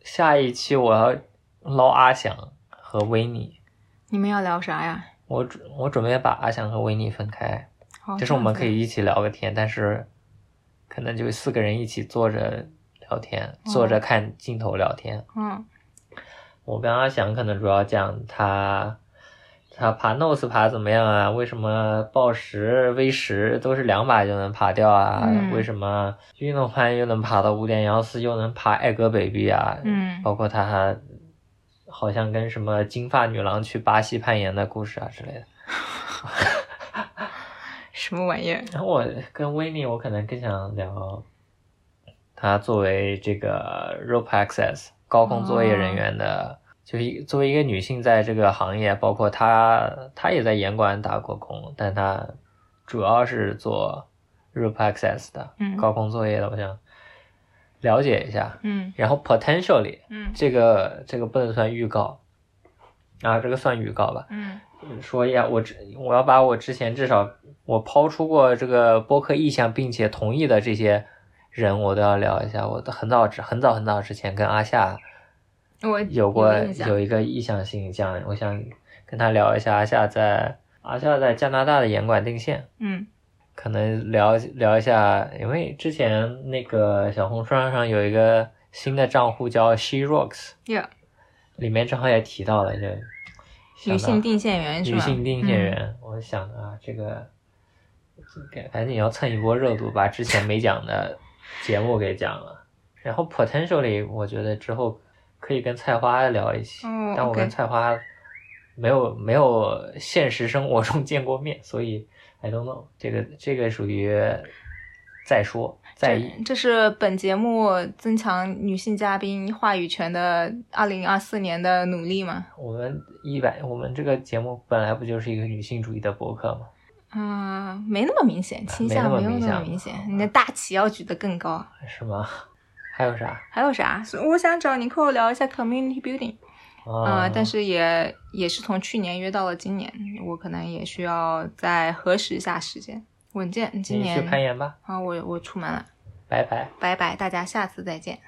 S2: 下一期我要捞阿翔和维尼。
S1: 你们要聊啥呀？
S2: 我准我准备把阿翔和维尼分开，就是我们可
S1: 以。
S2: 一起聊个天，但是可能就四个人一起坐着聊天，坐着看镜头聊天。
S1: 嗯
S2: 我跟阿翔可能主要讲他他爬 nose 爬怎么样啊？为什么报时 V 十都是两把就能爬掉啊？
S1: 嗯
S2: 为什么运动攀又能爬到五点幺四，又能爬艾格北壁啊？
S1: 嗯
S2: 包括他还好像跟什么金发女郎去巴西攀岩的故事啊之类的。
S1: 什么玩意儿？
S2: 然后我跟威尼，我可能更想聊他作为这个 rope access 高空作业人员的，就是作为一个女性在这个行业，包括她，她也在严管打过工，但她主要是做 rope access 的
S1: 嗯
S2: 高空作业的，我想了解一下。
S1: 嗯
S2: 然后 potentially
S1: 嗯
S2: 这个这个不能算预告啊，这个算预告吧。
S1: 嗯
S2: 说呀，我之我要把我之前至少我抛出过这个播客意向并且同意的这些人，我都要聊一下。我很早之很早很早之前跟阿夏
S1: 我
S2: 有过有一个意向性这样，我想跟他聊一下阿夏在阿夏在加拿大的严管定线，
S1: 嗯
S2: 可能聊聊一下，因为之前那个小红书上有一个新的账户叫 She
S1: Rocks，，Yeah，
S2: 里面正好也提到了这个
S1: 女性定线员是吧？
S2: 女性定线
S1: 嗯
S2: 员，我想啊，这个赶赶紧要蹭一波热度，把之前没讲的节目给讲了。然后 potentially，我觉得之后可以跟菜花聊一起，
S1: 哦
S2: 但我跟菜花没有没有现实生活中见过面，所以 I don't know，这个这个属于再说再议。
S1: 这是本节目增强女性嘉宾话语权的二零二四年的努力吗？
S2: 我们一百，我们这个节目本来不就是一个女性主义的博客吗？
S1: 嗯、没那么明显，倾向
S2: 没
S1: 有那么明显。你的大旗要举得更高。
S2: 是吗？还有啥？
S1: 还有啥？我想找你跟我聊一下 community building，
S2: 啊、
S1: 呃，但是也也是从去年约到了今年，我可能也需要再核实一下时间。稳健，今
S2: 年去
S1: 年
S2: 攀岩吧，
S1: 啊，我我出门了，
S2: 拜拜。
S1: 拜拜，大家下次再见。